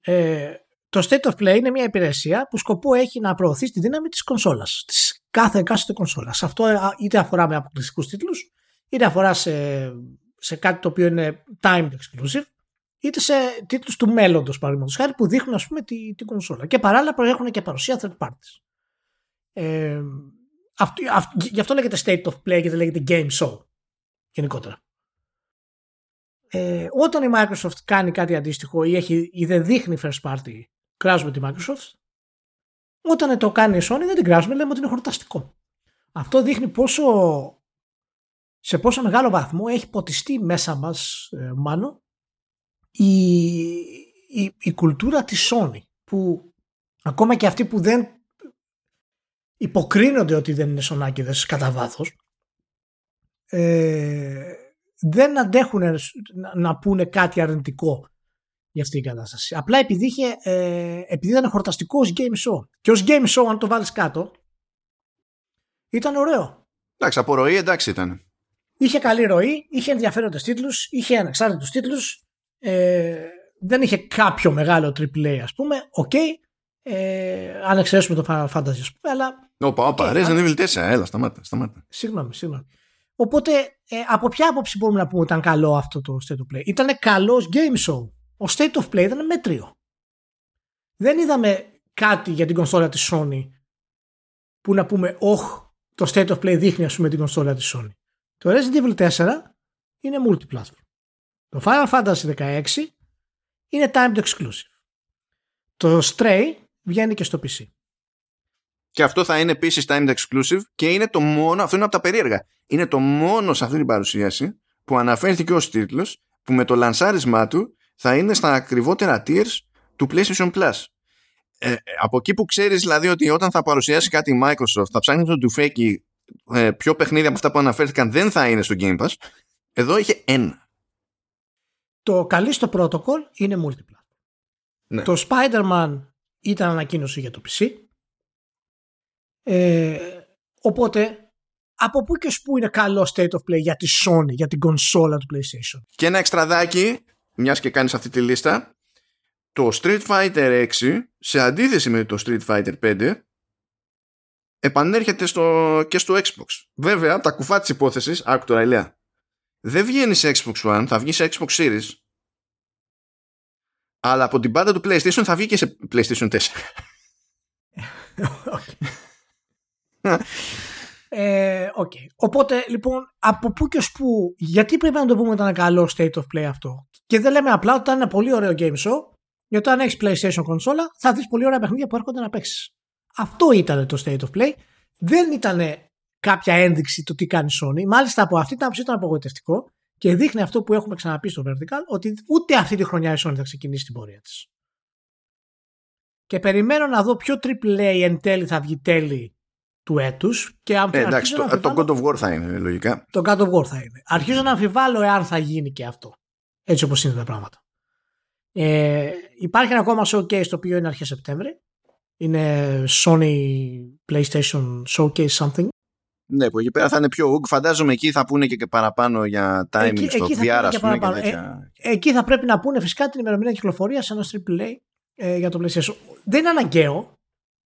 ε, το state of play είναι μια υπηρεσία που σκοπό έχει να προωθεί τη δύναμη της κονσόλας. Της κάθε εκάστοτε κονσόλας. Αυτό ε, είτε αφορά με αποκλειστικούς τίτλους, είτε αφορά σε, σε κάτι το οποίο είναι timed exclusive, είτε σε τίτλους του μέλλοντος, παραδείγματος χάρη, που δείχνουν ας πούμε τη, την κονσόλα. Και παράλληλα προέχουν και παρουσία third parties. Ε, αυτό, αυ, γι' αυτό λέγεται state of play και δεν λέγεται game show γενικότερα. Ε, όταν η Microsoft κάνει κάτι αντίστοιχο ή, έχει, ή δεν δείχνει first party, κράζουμε τη Microsoft. Όταν το κάνει η Sony δεν την κράζουμε, λέμε ότι είναι χορταστικό. Αυτό δείχνει πόσο σε πόσο μεγάλο βαθμό έχει ποτιστεί μέσα μας, ε, μάλλον, η, η, η κουλτούρα της Sony που ακόμα και αυτοί που δεν υποκρίνονται ότι δεν είναι σονάκιδες κατά βάθος ε, δεν αντέχουν να, να πούνε κάτι αρνητικό για αυτή την κατάσταση. Απλά επειδή, είχε, ε, επειδή ήταν χορταστικό ως game show. Και ως game show, αν το βάλεις κάτω, ήταν ωραίο. Εντάξει, από ροή εντάξει ήταν. Είχε καλή ροή, είχε ενδιαφέροντες τίτλους, είχε ανεξάρτητους τίτλους, ε, δεν είχε κάποιο μεγάλο AAA ας πούμε, OK, okay, ε, αν εξαιρέσουμε το Final Fantasy ας πούμε, αλλά... Όπα, όπα, okay, Resident Evil 4, έλα, σταμάτα, σταμάτα. Συγγνώμη, συγγνώμη. Οπότε, ε, από ποια άποψη μπορούμε να πούμε ότι ήταν καλό αυτό το State of Play; Ήταν καλός game show. Ο State of Play ήταν μέτριο. Δεν είδαμε κάτι για την κονσόλα της Sony που να πούμε, όχ, το State of Play δείχνει ας πούμε την κονσόλα της Sony. Το Resident Evil 4 είναι multiplatform. Το Final Fantasy 16 είναι timed exclusive. Το Stray βγαίνει και στο PC. Και αυτό θα είναι επίσης timed exclusive και είναι το μόνο, αυτό είναι από τα περίεργα. Είναι το μόνο σε αυτή την παρουσίαση που αναφέρθηκε ως τίτλος που με το λανσάρισμά του θα είναι στα ακριβότερα tiers του PlayStation Plus. Ε, από εκεί που ξέρεις δηλαδή ότι όταν θα παρουσιάσει κάτι η Microsoft θα ψάχνει το τουφέκι ε, πιο παιχνίδια από αυτά που αναφέρθηκαν δεν θα είναι στο Game Pass εδώ είχε ένα το καλύστο protocol είναι multiplayer ναι. το Spider-Man ήταν ανακοίνωση για το PC ε, οπότε από πού και που είναι καλό state of play για τη Sony, για την κονσόλα του PlayStation; Και ένα εξτραδάκι, μιας και κάνεις αυτή τη λίστα, το Street Fighter 6 σε αντίθεση με το Street Fighter 5 επανέρχεται στο, και στο Xbox. Βέβαια, τα κουφά της υπόθεσης, άκου τώρα ηλιά, δεν βγαίνει σε Xbox One, θα βγει σε Xbox Series αλλά από την πάντα του PlayStation θα βγει και σε PlayStation 4. Ε, okay. Οπότε λοιπόν από πού και ως πού γιατί πρέπει να το πούμε ότι ήταν καλό state of play αυτό; Και δεν λέμε απλά ότι ήταν ένα πολύ ωραίο game show γιατί αν έχεις PlayStation κονσόλα θα δεις πολύ ωραία παιχνίδια που έρχονται να παίξεις. Αυτό ήταν το state of play δεν ήταν κάποια ένδειξη του τι κάνει η Sony μάλιστα από αυτή την άποψη ήταν απογοητευτικό και δείχνει αυτό που έχουμε ξαναπεί στο Vertical ότι ούτε αυτή τη χρονιά η Sony θα ξεκινήσει την πορεία της. Και περιμένω να δω ποιο AAA εν τέλει θα βγει τέλει του έτους. Και αν ε, εντάξει, το, το God of War θα είναι λογικά. Το God of War θα είναι. Αρχίζω να αμφιβάλλω εάν θα γίνει και αυτό. Έτσι όπως είναι τα πράγματα. Ε, υπάρχει ένα ακόμα showcase το οποίο είναι αρχές Σεπτέμβρη. Είναι Sony PlayStation Showcase something. Ναι, που εκεί πέρα θα είναι πιο ουγ. Φαντάζομαι εκεί θα πούνε και παραπάνω για timing εκεί, στο VR, ας πούμε. Και τέτοια. Ε, εκεί θα πρέπει να πούνε φυσικά την ημερομηνία κυκλοφορίας ενός AAA ε, για το PlayStation. Δεν είναι αναγκαίο.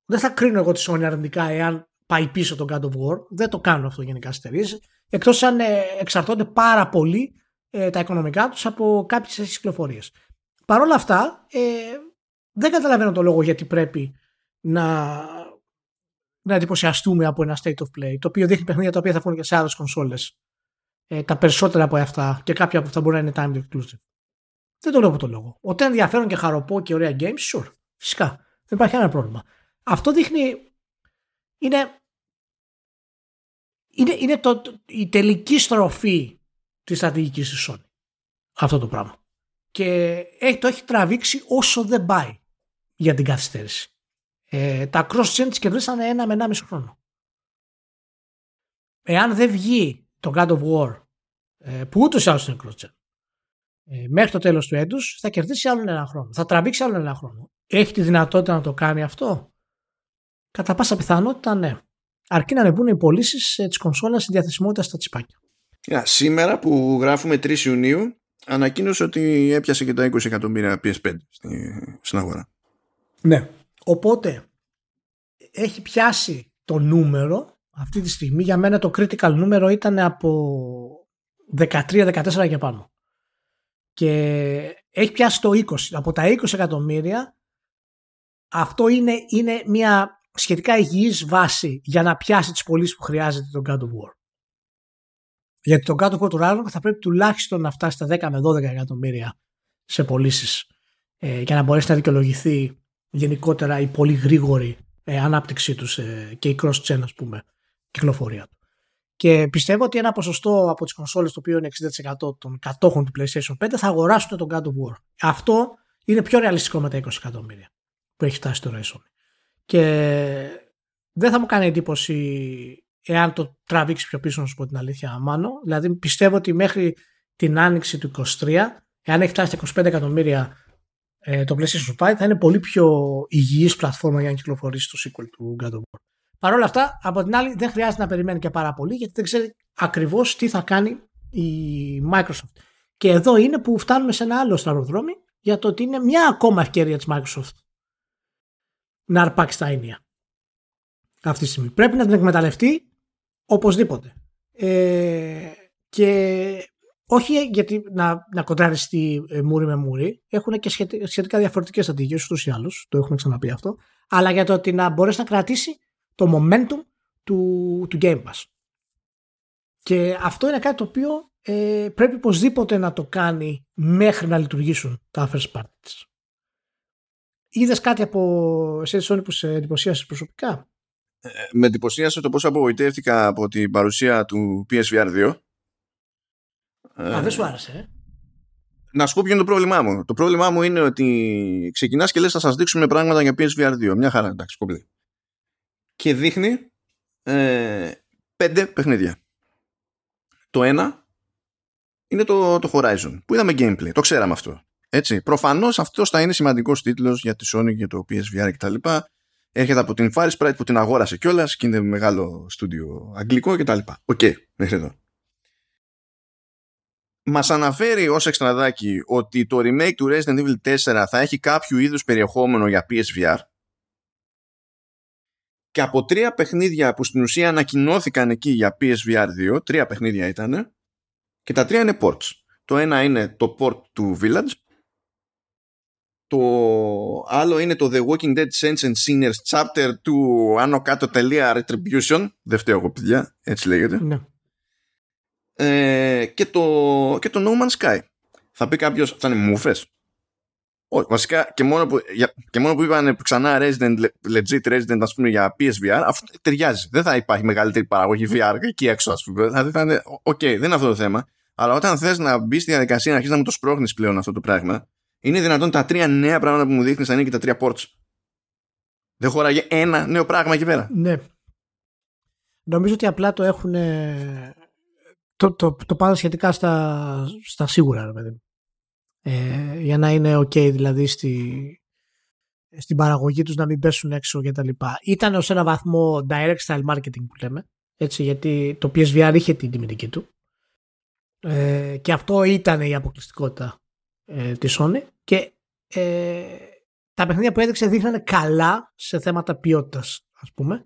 Δεν θα κρίνω εγώ τη Sony αρνητικά εάν πάει πίσω τον God of War. Δεν το κάνουν αυτό γενικά στις εταιρείες. Εκτός αν ε, εξαρτώνται πάρα πολύ ε, τα οικονομικά τους από κάποιες κυκλοφορίε. Παρ' όλα αυτά, ε, δεν καταλαβαίνω το λόγο γιατί πρέπει να, να εντυπωσιαστούμε από ένα state of play, το οποίο δείχνει παιχνίδια τα οποία θα βγουν και σε άλλες κονσόλες. Ε, τα περισσότερα από αυτά και κάποια από αυτά μπορεί να είναι time exclusive. Δεν το λέω από το λόγο. Ότι ενδιαφέρον και χαροπό και ωραία games, sure. Φυσικά. Δεν υπάρχει κανένα πρόβλημα. Αυτό δείχνει. Είναι είναι, είναι το, η τελική στροφή της στρατηγικής της Sony. Αυτό το πράγμα. Και έχει, το έχει τραβήξει όσο δεν πάει για την καθυστέρηση. Ε, τα cross-gen της κερδίσανε ένα με ένα μισό χρόνο. Εάν δεν βγει το God of War, ε, που ούτως ή άλλως είναι cross-gen, ε, μέχρι το τέλος του έτους, θα κερδίσει άλλο ένα χρόνο. Θα τραβήξει άλλο ένα χρόνο. Έχει τη δυνατότητα να το κάνει αυτό; Κατά πάσα πιθανότητα ναι αρκεί να ανεβούν οι πωλήσεις ε, τη κονσόλα στη διαθεσιμότητα στα τσιπάκια. Yeah, σήμερα που γράφουμε 3 Ιουνίου, ανακοίνωσε ότι έπιασε και τα 20 εκατομμύρια PS5 στην αγορά. Ναι. Οπότε έχει πιάσει το νούμερο αυτή τη στιγμή. Για μένα το critical νούμερο ήταν από 13-14 και πάνω. Και έχει πιάσει το 20. Από τα 20 εκατομμύρια αυτό είναι, είναι μια σχετικά υγιής βάση για να πιάσει τις πωλήσεις που χρειάζεται τον God of War. Γιατί τον God of War του Ragnarok θα πρέπει τουλάχιστον να φτάσει στα 10 με 12 εκατομμύρια σε πωλήσεις ε, για να μπορέσει να δικαιολογηθεί γενικότερα η πολύ γρήγορη ε, ανάπτυξή τους ε, και η cross-gen ας πούμε κυκλοφορία του. Και πιστεύω ότι ένα ποσοστό από τις κονσόλες το οποίο είναι 60% των κατόχων του PlayStation 5 θα αγοράσουν τον God of War. Αυτό είναι πιο ρεαλιστικό με τα 20 εκατομμύρια που έχει φτάσει τώρα η Sony. Και δεν θα μου κάνει εντύπωση εάν το τραβήξει πιο πίσω, να σου πω την αλήθεια, Μάνο. Δηλαδή πιστεύω ότι μέχρι την άνοιξη του 23, εάν έχει φτάσει 25 εκατομμύρια ε, το PlayStation 5 θα είναι πολύ πιο υγιής πλατφόρμα για να κυκλοφορήσει το sequel του God of War. Παρ' όλα αυτά, από την άλλη, δεν χρειάζεται να περιμένει και πάρα πολύ γιατί δεν ξέρει ακριβώς τι θα κάνει η Microsoft. Και εδώ είναι που φτάνουμε σε ένα άλλο σταυροδρόμι για το ότι είναι μια ακόμα ευκαιρία της Microsoft να αρπάξει τα έννοια αυτή τη στιγμή. Πρέπει να την εκμεταλλευτεί οπωσδήποτε. Ε, και όχι γιατί να, να κοντραριστεί ε, μούρι με μούρι, έχουν και σχετικά διαφορετικές στρατηγίες ούτως ή άλλως, το έχουμε ξαναπεί αυτό, αλλά για το ότι να μπορέσει να κρατήσει το momentum του, του Game Pass. Και αυτό είναι κάτι το οποίο ε, πρέπει οπωσδήποτε να το κάνει μέχρι να λειτουργήσουν τα first parties. Είδες κάτι από εσένα Sony που σε εντυπωσίασε προσωπικά; Ε, με εντυπωσίασε το πώ απογοητεύτηκα από την παρουσία του PSVR 2. Α, δεν σου άρεσε, ε; Να σου πω ποιο είναι το πρόβλημά μου. Το πρόβλημά μου είναι ότι ξεκινάς και λες: Θα σας δείξουμε πράγματα για PSVR 2. Μια χαρά, εντάξει, κομπλέ. Και δείχνει ε, πέντε παιχνίδια. Το ένα είναι το, το Horizon, που είδαμε gameplay. Το ξέραμε αυτό. Έτσι. Προφανώς αυτός θα είναι σημαντικός τίτλος για τη Sony, για το PSVR κτλ. Έρχεται από την Firesprite που την αγόρασε κιόλας και είναι μεγάλο στούντιο αγγλικό κτλ. OK, okay, μέχρι εδώ. Μας αναφέρει ως εξτραδάκι ότι το remake του Resident Evil 4 θα έχει κάποιο είδους περιεχόμενο για PSVR και από τρία παιχνίδια που στην ουσία ανακοινώθηκαν εκεί για PSVR 2, τρία παιχνίδια ήταν, και τα τρία είναι ports. Το ένα είναι το port του Village, το άλλο είναι το The Walking Dead Saints and Sinners chapter του άνω κάτω τελεία Retribution, δεν φταίω εγώ παιδιά, έτσι λέγεται. Ναι. Ε, και, το, και το No Man's Sky. Θα πει κάποιος, θα είναι μούφες. Όχι, βασικά και μόνο που, για, και μόνο που είπαν ξανά Resident, legit Resident ας πούμε για PSVR, αυτό ταιριάζει. Δεν θα υπάρχει μεγαλύτερη παραγωγή VR εκεί έξω ας πούμε. Δηλαδή θα είναι, OK, okay, δεν είναι αυτό το θέμα. Αλλά όταν θες να μπεις στη διαδικασία να αρχίσεις να μου το σπρώχνεις πλέον αυτό το πράγμα, είναι δυνατόν τα τρία νέα πράγματα που μου δείχνεις να είναι και τα τρία ports. Δεν χωράγε ένα νέο πράγμα εκεί πέρα. Ναι. Νομίζω ότι απλά το έχουν. Το, το, το πάνε σχετικά στα, στα σίγουρα, ρε παιδί ε, για να είναι ok δηλαδή στη, στην παραγωγή τους να μην πέσουν έξω και τα λοιπά. Ήταν ως ένα βαθμό direct style marketing που λέμε, έτσι, γιατί το PSVR είχε την τιμητική του ε, και αυτό ήταν η αποκλειστικότητα ε, της Sony και ε, τα παιχνίδια που έδειξε δείχνανε καλά σε θέματα ποιότητας ας πούμε.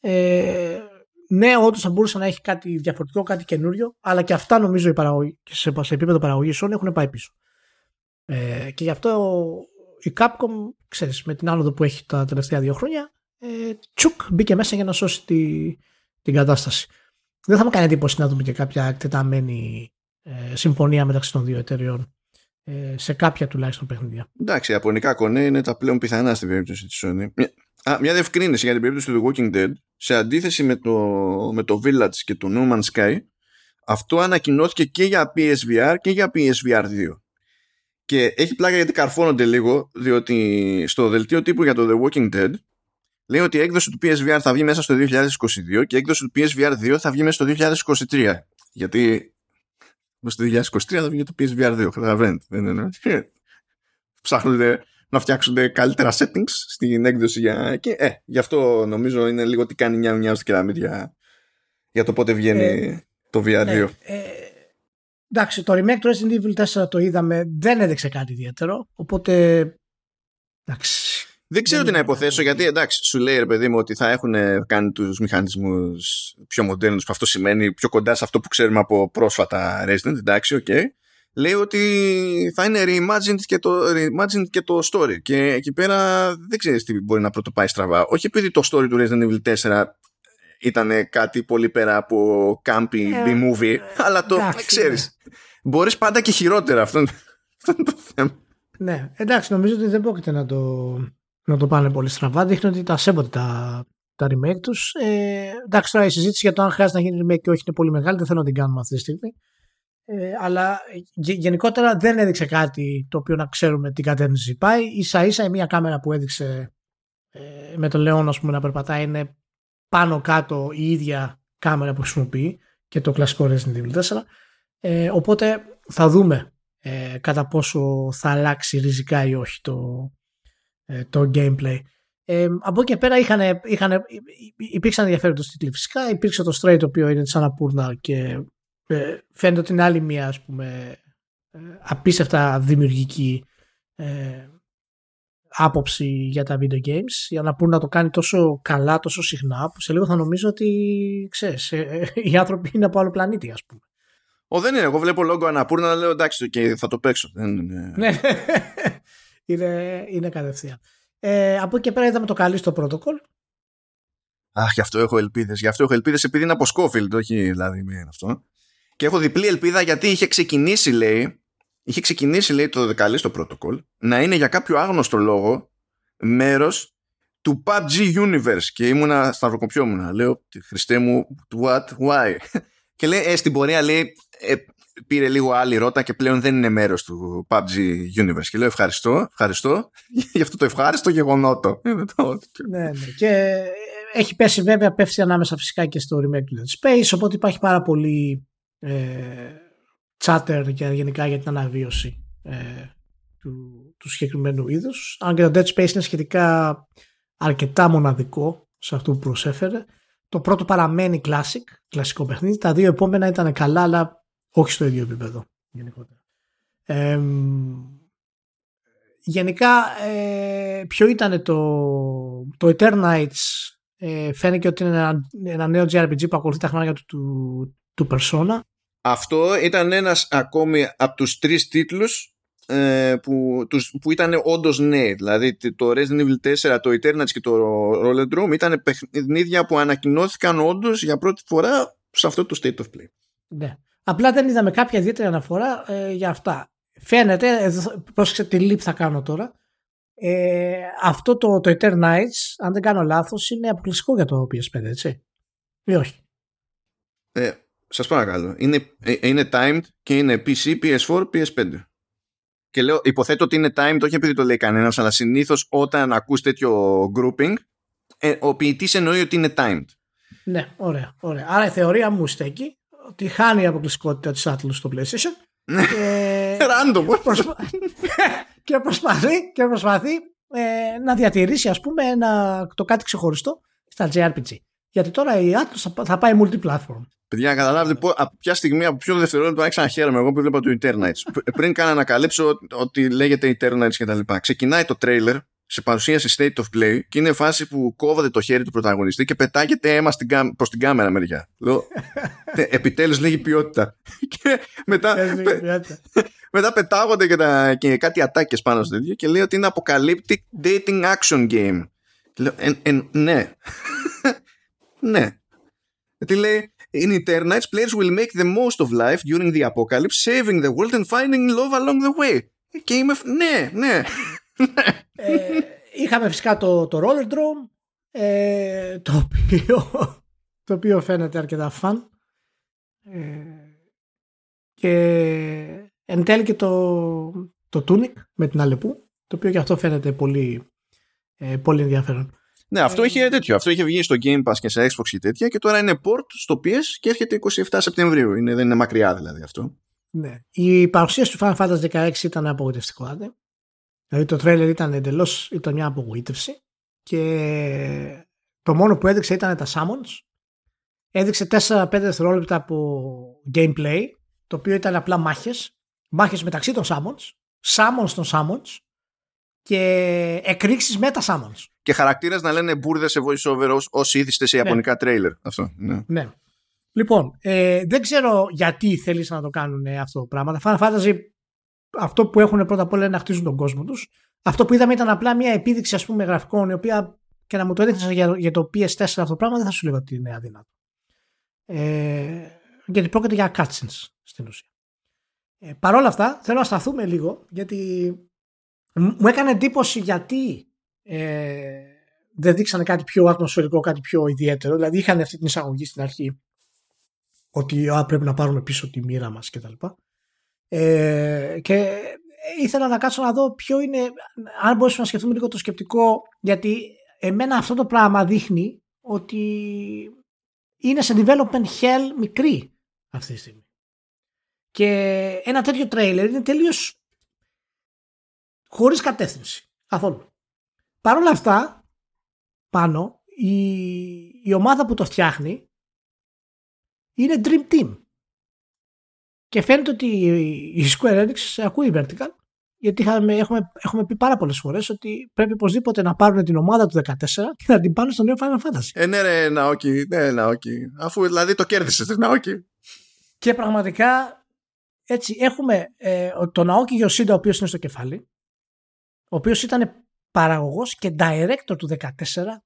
Ε, ναι, όντως θα μπορούσε να έχει κάτι διαφορετικό, κάτι καινούριο, αλλά και αυτά νομίζω η παραγωγή, σε, σε επίπεδο παραγωγής Sony έχουν πάει πίσω. Ε, και γι' αυτό η Capcom, ξέρεις, με την άνοδο που έχει τα τελευταία δύο χρόνια, ε, τσουκ μπήκε μέσα για να σώσει τη, την κατάσταση. Δεν θα μου κάνει εντύπωση να δούμε και κάποια εκτεταμένη ε, συμφωνία μεταξύ των δύο εταιριών ε, σε κάποια τουλάχιστον παιχνίδια. Εντάξει, ιαπωνικά κονέ είναι τα πλέον πιθανά στην περίπτωση της Sony. Μια, α, μια διευκρίνηση για την περίπτωση του The Walking Dead. Σε αντίθεση με το, με το Village και το No Man's Sky, αυτό ανακοινώθηκε και για PSVR και για PSVR 2. Και έχει πλάκα γιατί καρφώνονται λίγο, διότι στο δελτίο τύπου για το The Walking Dead λέει ότι η έκδοση του PSVR θα βγει μέσα στο 2022 και η έκδοση του PSVR 2 θα βγει μέσα στο 2023. Γιατί μέσα στο 2023 θα βγει το PSVR 2, καταλαβαίνετε. Δεν είναι. Ψάχνονται να φτιάξουν καλύτερα settings στην έκδοση για... και ε, γι' αυτό νομίζω είναι λίγο ότι κάνει μια μια στο κεραμίδι για, για το πότε βγαίνει ε, το VR2. Ναι, ε, Εντάξει, το remake του Resident Evil 4 το είδαμε, δεν έδειξε κάτι ιδιαίτερο, οπότε εντάξει. Δεν ξέρω τι να υποθέσω γιατί εντάξει σου λέει ρε παιδί μου ότι θα έχουν κάνει τους μηχανισμούς πιο μοντέρνους που αυτό σημαίνει πιο κοντά σε αυτό που ξέρουμε από πρόσφατα Resident, εντάξει, OK. Okay. Λέει ότι θα είναι reimagined και, το, reimagined και το story και εκεί πέρα δεν ξέρεις τι μπορεί να πρωτοπάει στραβά. Όχι επειδή το story του Resident Evil 4 ήταν κάτι πολύ πέρα από campy ε, B-movie, ε, αλλά το εντάξει, ξέρεις. Ναι. Μπορείς πάντα και χειρότερα αυτό, αυτό είναι το θέμα. Ναι, εντάξει, νομίζω ότι δεν πρόκειται να το, να το πάνε πολύ στραβά. Δείχνει ότι τα σέβονται τα, τα remake τους. Ε, εντάξει, τώρα η συζήτηση για το αν χρειάζεται να γίνει remake και όχι είναι πολύ μεγάλη. Δεν θέλω να την κάνουμε αυτή τη στιγμή. Ε, αλλά γενικότερα δεν έδειξε κάτι το οποίο να ξέρουμε τι κατεύθυνση πάει. σα ίσα η μία κάμερα που έδειξε ε, με το Λεόν πούμε, να περπατάει είναι πάνω κάτω η ίδια κάμερα που χρησιμοποιεί και το κλασικό Resident Evil 4. Ε, οπότε θα δούμε ε, κατά πόσο θα αλλάξει ριζικά ή όχι το, ε, το gameplay. Ε, από εκεί και πέρα είχαν, είχαν, υπήρξαν ενδιαφέροντος τίτλοι φυσικά. Υπήρξε το Stray το οποίο είναι της Αναπούρνα και ε, φαίνεται ότι είναι άλλη μια ας πούμε, ε, απίστευτα δημιουργική ε, άποψη για τα video games για να πούν να το κάνει τόσο καλά, τόσο συχνά που σε λίγο θα νομίζω ότι ξέρεις, ε, οι άνθρωποι είναι από άλλο πλανήτη ας πούμε. Ο δεν είναι, εγώ βλέπω λόγο Αναπούρνα λέω εντάξει και θα το παίξω. Ναι, είναι, είναι κατευθείαν. Ε, από εκεί και πέρα είδαμε το καλή στο protocol. Αχ, γι' αυτό έχω ελπίδες. Γι' αυτό έχω ελπίδες επειδή είναι από Σκόφιλντ, όχι δηλαδή με αυτό. Και έχω διπλή ελπίδα γιατί είχε ξεκινήσει, λέει, είχε ξεκινήσει, λέει, το δεκαλή στο protocol να είναι για κάποιο άγνωστο λόγο μέρος του PUBG Universe. Και ήμουνα σταυροκοπιόμουνα. Λέω, Χριστέ μου, what, why; Και λέει, ε, στην πορεία λέει, ε, πήρε λίγο άλλη ρότα και πλέον δεν είναι μέρος του PUBG Universe. Και λέω ευχαριστώ, ευχαριστώ για αυτό το ευχάριστο γεγονότο. ναι, ναι. Και έχει πέσει βέβαια, πέφτει ανάμεσα φυσικά και στο remake του Dead Space, οπότε υπάρχει πάρα πολύ ε, chatter και γενικά για την αναβίωση ε, του, του συγκεκριμένου είδους. Αν και το Dead Space είναι σχετικά αρκετά μοναδικό σε αυτό που προσέφερε. Το πρώτο παραμένει classic, κλασικό παιχνίδι. Τα δύο επόμενα ήταν καλά, αλλά όχι στο ίδιο επίπεδο γενικότερα. Ε, γενικά, ε, ποιο ήταν το, το Eternites ε, φαίνεται ότι είναι ένα, ένα νέο JRPG που ακολουθεί τα χρόνια του, του, του Persona. Αυτό ήταν ένας ακόμη από τους τρεις τίτλους ε, που, τους, που ήταν όντως νέοι. Δηλαδή το Resident Evil 4, το Eternites και το Roller Drum ήταν παιχνίδια που ανακοινώθηκαν όντως για πρώτη φορά σε αυτό το State of Play. Ναι. Απλά δεν είδαμε κάποια ιδιαίτερη αναφορά ε, για αυτά. Φαίνεται, πρόσεξε τη λύπη θα κάνω τώρα, ε, αυτό το, το Eternites, αν δεν κάνω λάθος, είναι αποκλειστικό για το PS5, έτσι. Ή όχι; Ε, σας παρακαλώ. Είναι, ε, είναι timed και είναι PC, PS4, PS5. Και λέω, υποθέτω ότι είναι timed, όχι επειδή το λέει κανένας, αλλά συνήθως όταν ακούς τέτοιο grouping, ε, ο ποιητής εννοεί ότι είναι timed. Ναι, ωραία, ωραία. Άρα η θεωρία μου στέκει ότι χάνει η αποκλειστικότητα της Atlas στο PlayStation. Ναι. και... Random. Προσπα... και προσπαθεί, και προσπαθεί ε, να διατηρήσει ας πούμε ένα, το κάτι ξεχωριστό στα JRPG. Γιατί τώρα η Atlas θα πάει multi-platform. Παιδιά, καταλάβετε πω, από ποια στιγμή, από ποιο δευτερόλεπτο άρχισα να χαίρομαι εγώ που βλέπα το Eternites. Πριν καν ανακαλύψω ότι λέγεται Eternites και τα λοιπά. Ξεκινάει το trailer σε παρουσίαση State of Play και είναι φάση που κόβεται το χέρι του πρωταγωνιστή και πετάγεται αίμα στην κά... προς την κάμερα μεριά. Λέω, επιτέλους λέγει ποιότητα. και μετά, μετά πετάγονται και, τα... και κάτι ατάκες πάνω στο ίδιο και λέει ότι είναι apocalyptic dating action game. Λέω, εν, εν, ναι. ναι. Γιατί λέει, In Eternites, players will make the most of life during the apocalypse, saving the world and finding love along the way. Και είμαι, ναι, ναι ε, είχαμε φυσικά το, το Roller Drone ε, το, οποίο, το οποίο φαίνεται αρκετά φαν ε, και εν τέλει και το, το Tunic με την Αλεπού το οποίο και αυτό φαίνεται πολύ, ε, πολύ ενδιαφέρον. Ναι, αυτό είχε τέτοιο. Αυτό είχε βγει στο Game Pass και σε Xbox και τέτοια και τώρα είναι port στο PS και έρχεται 27 Σεπτεμβρίου. Είναι, δεν είναι μακριά δηλαδή αυτό. Ναι. Η παρουσίαση του Final Fantasy 16 ήταν απογοητευτικό. Δηλαδή το τρέλερ ήταν εντελώς ήταν μια απογοήτευση και το μόνο που έδειξε ήταν τα summons. Έδειξε 4-5 δευτερόλεπτα από gameplay, το οποίο ήταν απλά μάχες. Μάχες μεταξύ των summons, summons των summons και εκρήξεις με τα summons. Και χαρακτήρες να λένε μπουρδες σε voiceover όσοι ήθιστε σε ναι. ιαπωνικά ναι. τρέιλερ. Αυτό. Ναι. ναι. Λοιπόν, ε, δεν ξέρω γιατί θέλει να το κάνουν αυτό το πράγμα. Τα Final Fantasy αυτό που έχουν πρώτα απ' όλα είναι να χτίζουν τον κόσμο τους. Αυτό που είδαμε ήταν απλά μια επίδειξη ας πούμε, γραφικών, η οποία και να μου το έδειξες για, για το PS4 αυτό το πράγμα, δεν θα σου λέγω ότι είναι αδύνατο. Ε, γιατί πρόκειται για cutscenes στην ουσία. Ε, Παρ' όλα αυτά, θέλω να σταθούμε λίγο, γιατί μου έκανε εντύπωση γιατί ε, δεν δείξανε κάτι πιο ατμοσφαιρικό, κάτι πιο ιδιαίτερο. Δηλαδή είχαν αυτή την εισαγωγή στην αρχή ότι α, πρέπει να πάρουμε πίσω τη μοίρα μας κτλ. Ε, και ήθελα να κάτσω να δω ποιο είναι, αν μπορούσαμε να σκεφτούμε λίγο το σκεπτικό, γιατί εμένα αυτό το πράγμα δείχνει ότι είναι σε development hell μικρή αυτή τη στιγμή. Και ένα τέτοιο τρέιλερ είναι τελείως χωρίς κατεύθυνση. Καθόλου. Παρ' όλα αυτά, πάνω, η, η ομάδα που το φτιάχνει είναι Dream Team. Και φαίνεται ότι η Square Enix ακούει Vertical γιατί είχαμε, έχουμε, έχουμε πει πάρα πολλές φορές ότι πρέπει οπωσδήποτε να πάρουν την ομάδα του 14 και να την πάνε στο νέο Final Fantasy. Ε, ναι, ρε, Ναόκι, ναι, Ναόκι. Αφού δηλαδή το κέρδισες, Ναόκι. Και πραγματικά έτσι έχουμε ε, τον Ναόκι Γιωσίντα, ο οποίος είναι στο κεφάλι, ο οποίος ήταν παραγωγός και director του 14,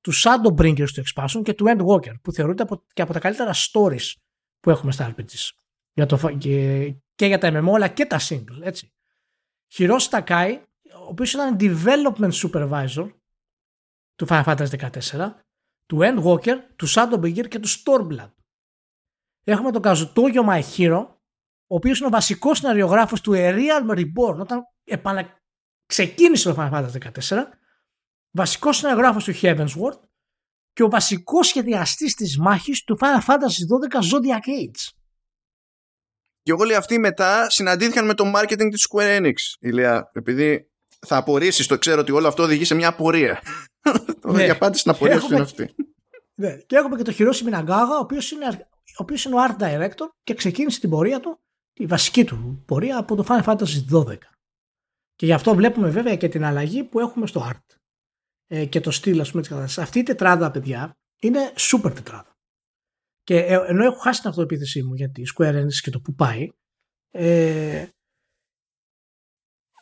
του Shadowbringers του Expansion και του Endwalker, που θεωρούνται από, και από τα καλύτερα stories που έχουμε στα RPGs. Για το, και, και για τα MMO αλλά και τα single, έτσι. Χειρός Τακάι, ο οποίος ήταν development supervisor του Final Fantasy 14, του Endwalker, του Shadowbringers και του Stormblood. Έχουμε τον Kazutoyo My Hero, ο οποίος είναι ο βασικός σεναριογράφος του A Realm Reborn, όταν επανα... ξεκίνησε το Final Fantasy 14, βασικός σεναριογράφος του Heaven's Ward και ο βασικός σχεδιαστής της μάχης του Final Fantasy 12 Zodiac Age. Και όλοι αυτοί μετά συναντήθηκαν με το marketing της Square Enix, Ηλία, επειδή θα απορρίσεις το ξέρω ότι όλο αυτό οδηγεί σε μια απορία. Ναι. Η απάντηση στην απορία σου είναι αυτή. Ναι. Και έχουμε και το Χειρόση Μιναγκάγα, ο οποίος είναι, ο οποίος είναι ο art director και ξεκίνησε την πορεία του, τη βασική του πορεία από το Final Fantasy 12. Και γι' αυτό βλέπουμε βέβαια και την αλλαγή που έχουμε στο art ε, και το στυλ ας πούμε της κατάστασης. Αυτή η τετράδα παιδιά είναι super τετράδα. Και ε, ενώ έχω χάσει την αυτοεπίθεσή μου για τη Square Enix και το που πάει, ε,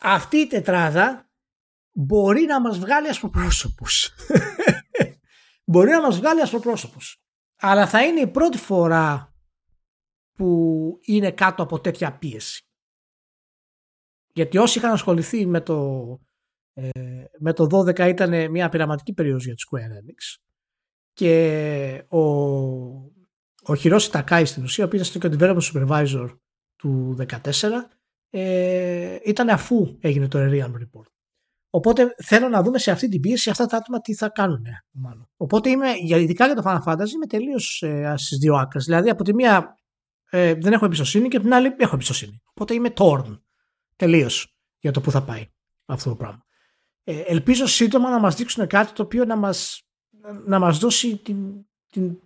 αυτή η τετράδα μπορεί να μας βγάλει ασπροπρόσωπους. μπορεί να μας βγάλει ασπροπρόσωπους. Αλλά θα είναι η πρώτη φορά που είναι κάτω από τέτοια πίεση. Γιατί όσοι είχαν ασχοληθεί με το, ε, με το 12 ήταν μια πειραματική περίοδος για τη Square Enix και ο ο Χειρόση Τακάη στην ουσία, ο οποίο ήταν και ο development supervisor του 2014, ε, ήταν αφού έγινε το Realm Report. Οπότε θέλω να δούμε σε αυτή την πίεση αυτά τα άτομα τι θα κάνουν. Μάλλον. Οπότε είμαι, ειδικά για το Final Fantasy, είμαι τελείως ε, στις δύο άκρες. Δηλαδή από τη μία ε, δεν έχω εμπιστοσύνη και από την άλλη έχω εμπιστοσύνη. Οπότε είμαι torn τελείως για το που θα πάει αυτό το πράγμα. Ε, ελπίζω σύντομα να μας δείξουν κάτι το οποίο να μας να μας δώσει την, την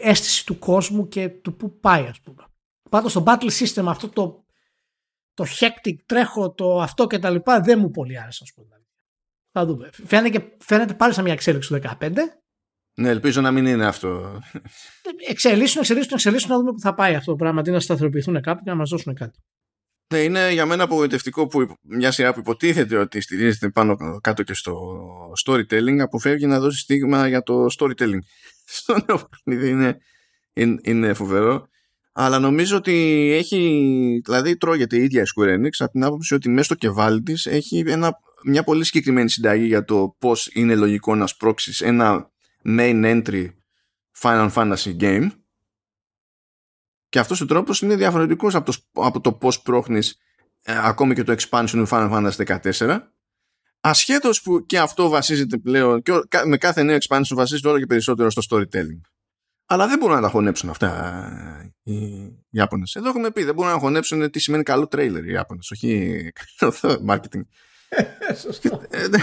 αίσθηση του κόσμου και του που πάει ας πούμε. Πάντως το battle system αυτό το, το hectic τρέχω το αυτό και τα λοιπά δεν μου πολύ άρεσε ας πούμε. Θα δούμε. Φαίνεται, φαίνεται πάλι σαν μια εξέλιξη του 15. Ναι, ελπίζω να μην είναι αυτό. Εξελίσσουν, εξελίσσουν, εξελίσσουν να δούμε που θα πάει αυτό το πράγμα. Τι να σταθεροποιηθούν κάποιοι και να μας δώσουν κάτι. Ναι, είναι για μένα απογοητευτικό που μια σειρά που υποτίθεται ότι στηρίζεται πάνω κάτω και στο storytelling αποφεύγει να δώσει στίγμα για το storytelling. Στο νέο παιχνίδι είναι, είναι, είναι φοβερό. Αλλά νομίζω ότι έχει, δηλαδή τρώγεται η ίδια η Square Enix από την άποψη ότι μέσα στο κεβάλι της έχει ένα, μια πολύ συγκεκριμένη συνταγή για το πώς είναι λογικό να σπρώξεις ένα main entry Final Fantasy game. Και αυτός ο τρόπος είναι διαφορετικός από το, από το πώς πρόχνεις ε, ακόμη και το expansion του Final Fantasy 14 ασχέτως που και αυτό βασίζεται πλέον και με κάθε νέο expansion βασίζεται όλο και περισσότερο στο storytelling. Αλλά δεν μπορούν να τα χωνέψουν αυτά ε, οι Ιάπωνες. Εδώ έχουμε πει, δεν μπορούν να χωνέψουν τι σημαίνει καλό τρέιλερ οι Ιάπωνες, όχι καλό marketing. Σωστό. Ε, ναι.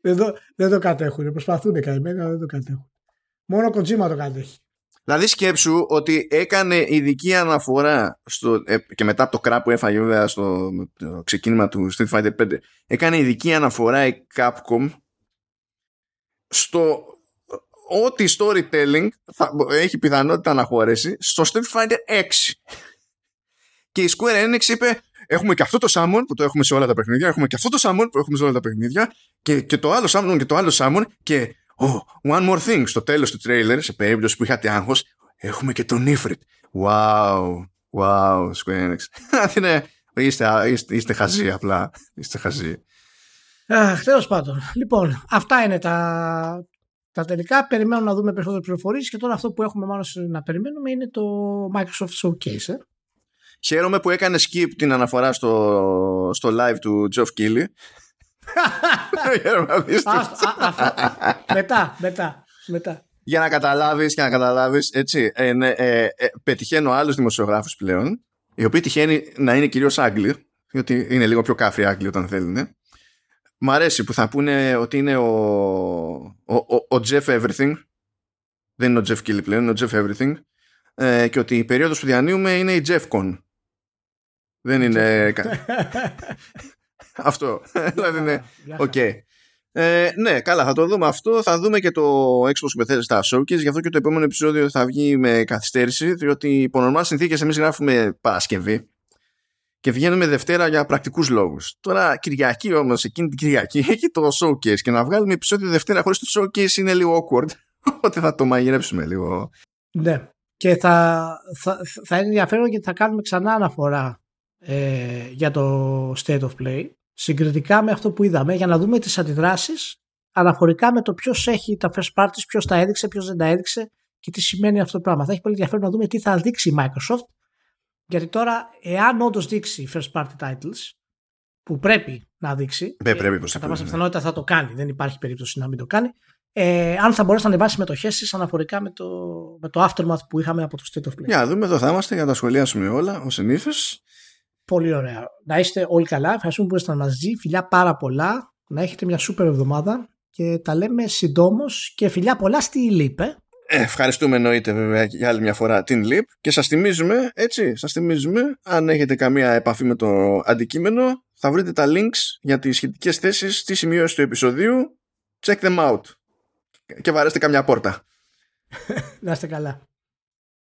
δεν, το, δεν το κατέχουν. Προσπαθούν καημένα, αλλά δεν το κατέχουν. Μόνο ο Kojima το κατέχει. Δηλαδή σκέψου ότι έκανε ειδική αναφορά στο, ε, και μετά από το κρά που έφαγε βέβαια στο το ξεκίνημα του Street Fighter 5 έκανε ειδική αναφορά η Capcom στο ότι storytelling θα, έχει πιθανότητα να χωρέσει στο Street Fighter 6 και η Square Enix είπε έχουμε και αυτό το summon που το έχουμε σε όλα τα παιχνίδια έχουμε και αυτό το summon που έχουμε σε όλα τα παιχνίδια και, και το άλλο summon και το άλλο summon και Oh, one more thing. Στο τέλος του τρέιλερ, σε περίπτωση που είχατε άγχος, έχουμε και τον Ifrit. Wow, wow, Square Enix. είναι, είστε, είστε, είστε χαζοί απλά. Είστε χαζοί. Αχ, τέλος πάντων. Λοιπόν, αυτά είναι τα, τα τελικά. Περιμένουμε να δούμε περισσότερες πληροφορίες και τώρα αυτό που έχουμε μάλλον να περιμένουμε είναι το Microsoft Showcase. Ε. Χαίρομαι που έκανε skip την αναφορά στο, στο live του Geoff Keighley μετά, μετά, μετά. Για να καταλάβεις, για να καταλάβεις, έτσι, ε, ναι, ε, ε, πετυχαίνω άλλους δημοσιογράφους πλέον οι οποίοι τυχαίνει να είναι κυρίως Άγγλοι, διότι είναι λίγο πιο κάφροι Άγγλοι όταν θέλουν. Μ' αρέσει που θα πούνε ότι είναι ο, ο, ο, ο Jeff Everything. Δεν είναι ο Geoff Keighley πλέον, είναι ο Geoff Everything. Ε, και ότι η περίοδος που διανύουμε είναι η Con. Δεν είναι... Αυτό. δηλαδή είναι... Οκ. Ε, ναι, καλά, θα το δούμε αυτό. Θα δούμε και το Xbox που στα Showcase. Γι' αυτό και το επόμενο επεισόδιο θα βγει με καθυστέρηση, διότι υπό νορμάλ συνθήκες εμείς γράφουμε Παρασκευή και βγαίνουμε Δευτέρα για πρακτικούς λόγους. Τώρα, Κυριακή όμως, εκείνη την Κυριακή έχει το Showcase και να βγάλουμε επεισόδιο Δευτέρα χωρίς το Showcase είναι λίγο awkward. Οπότε θα το μαγειρέψουμε λίγο. Ναι. Και θα, θα, θα είναι ενδιαφέρον γιατί θα κάνουμε ξανά αναφορά ε, για το State of Play συγκριτικά με αυτό που είδαμε για να δούμε τις αντιδράσεις αναφορικά με το ποιος έχει τα first parties, ποιος τα έδειξε, ποιος δεν τα έδειξε και τι σημαίνει αυτό το πράγμα. Θα έχει πολύ ενδιαφέρον να δούμε τι θα δείξει η Microsoft γιατί τώρα εάν όντως δείξει first party titles που πρέπει να δείξει ναι, πρέπει κατά πάσα πιθανότητα θα το κάνει, δεν υπάρχει περίπτωση να μην το κάνει ε, αν θα μπορέσει να ανεβάσει συμμετοχέ τη αναφορικά με το, με το aftermath που είχαμε από το State of Play. Για να δούμε, εδώ θα είμαστε για να τα σχολιάσουμε όλα, ως συνήθως. Πολύ ωραία. Να είστε όλοι καλά. Ευχαριστούμε που ήσασταν μαζί. Φιλιά πάρα πολλά. Να έχετε μια σούπερ εβδομάδα και τα λέμε συντόμως και φιλιά πολλά στη ΛΥΠ. Ε. Ε, ευχαριστούμε εννοείται βέβαια για άλλη μια φορά την ΛΥΠ και σας θυμίζουμε, έτσι, σας θυμίζουμε αν έχετε καμία επαφή με το αντικείμενο θα βρείτε τα links για τις σχετικές θέσεις στη σημείωση του επεισοδίου check them out και βαρέστε καμιά πόρτα Να είστε καλά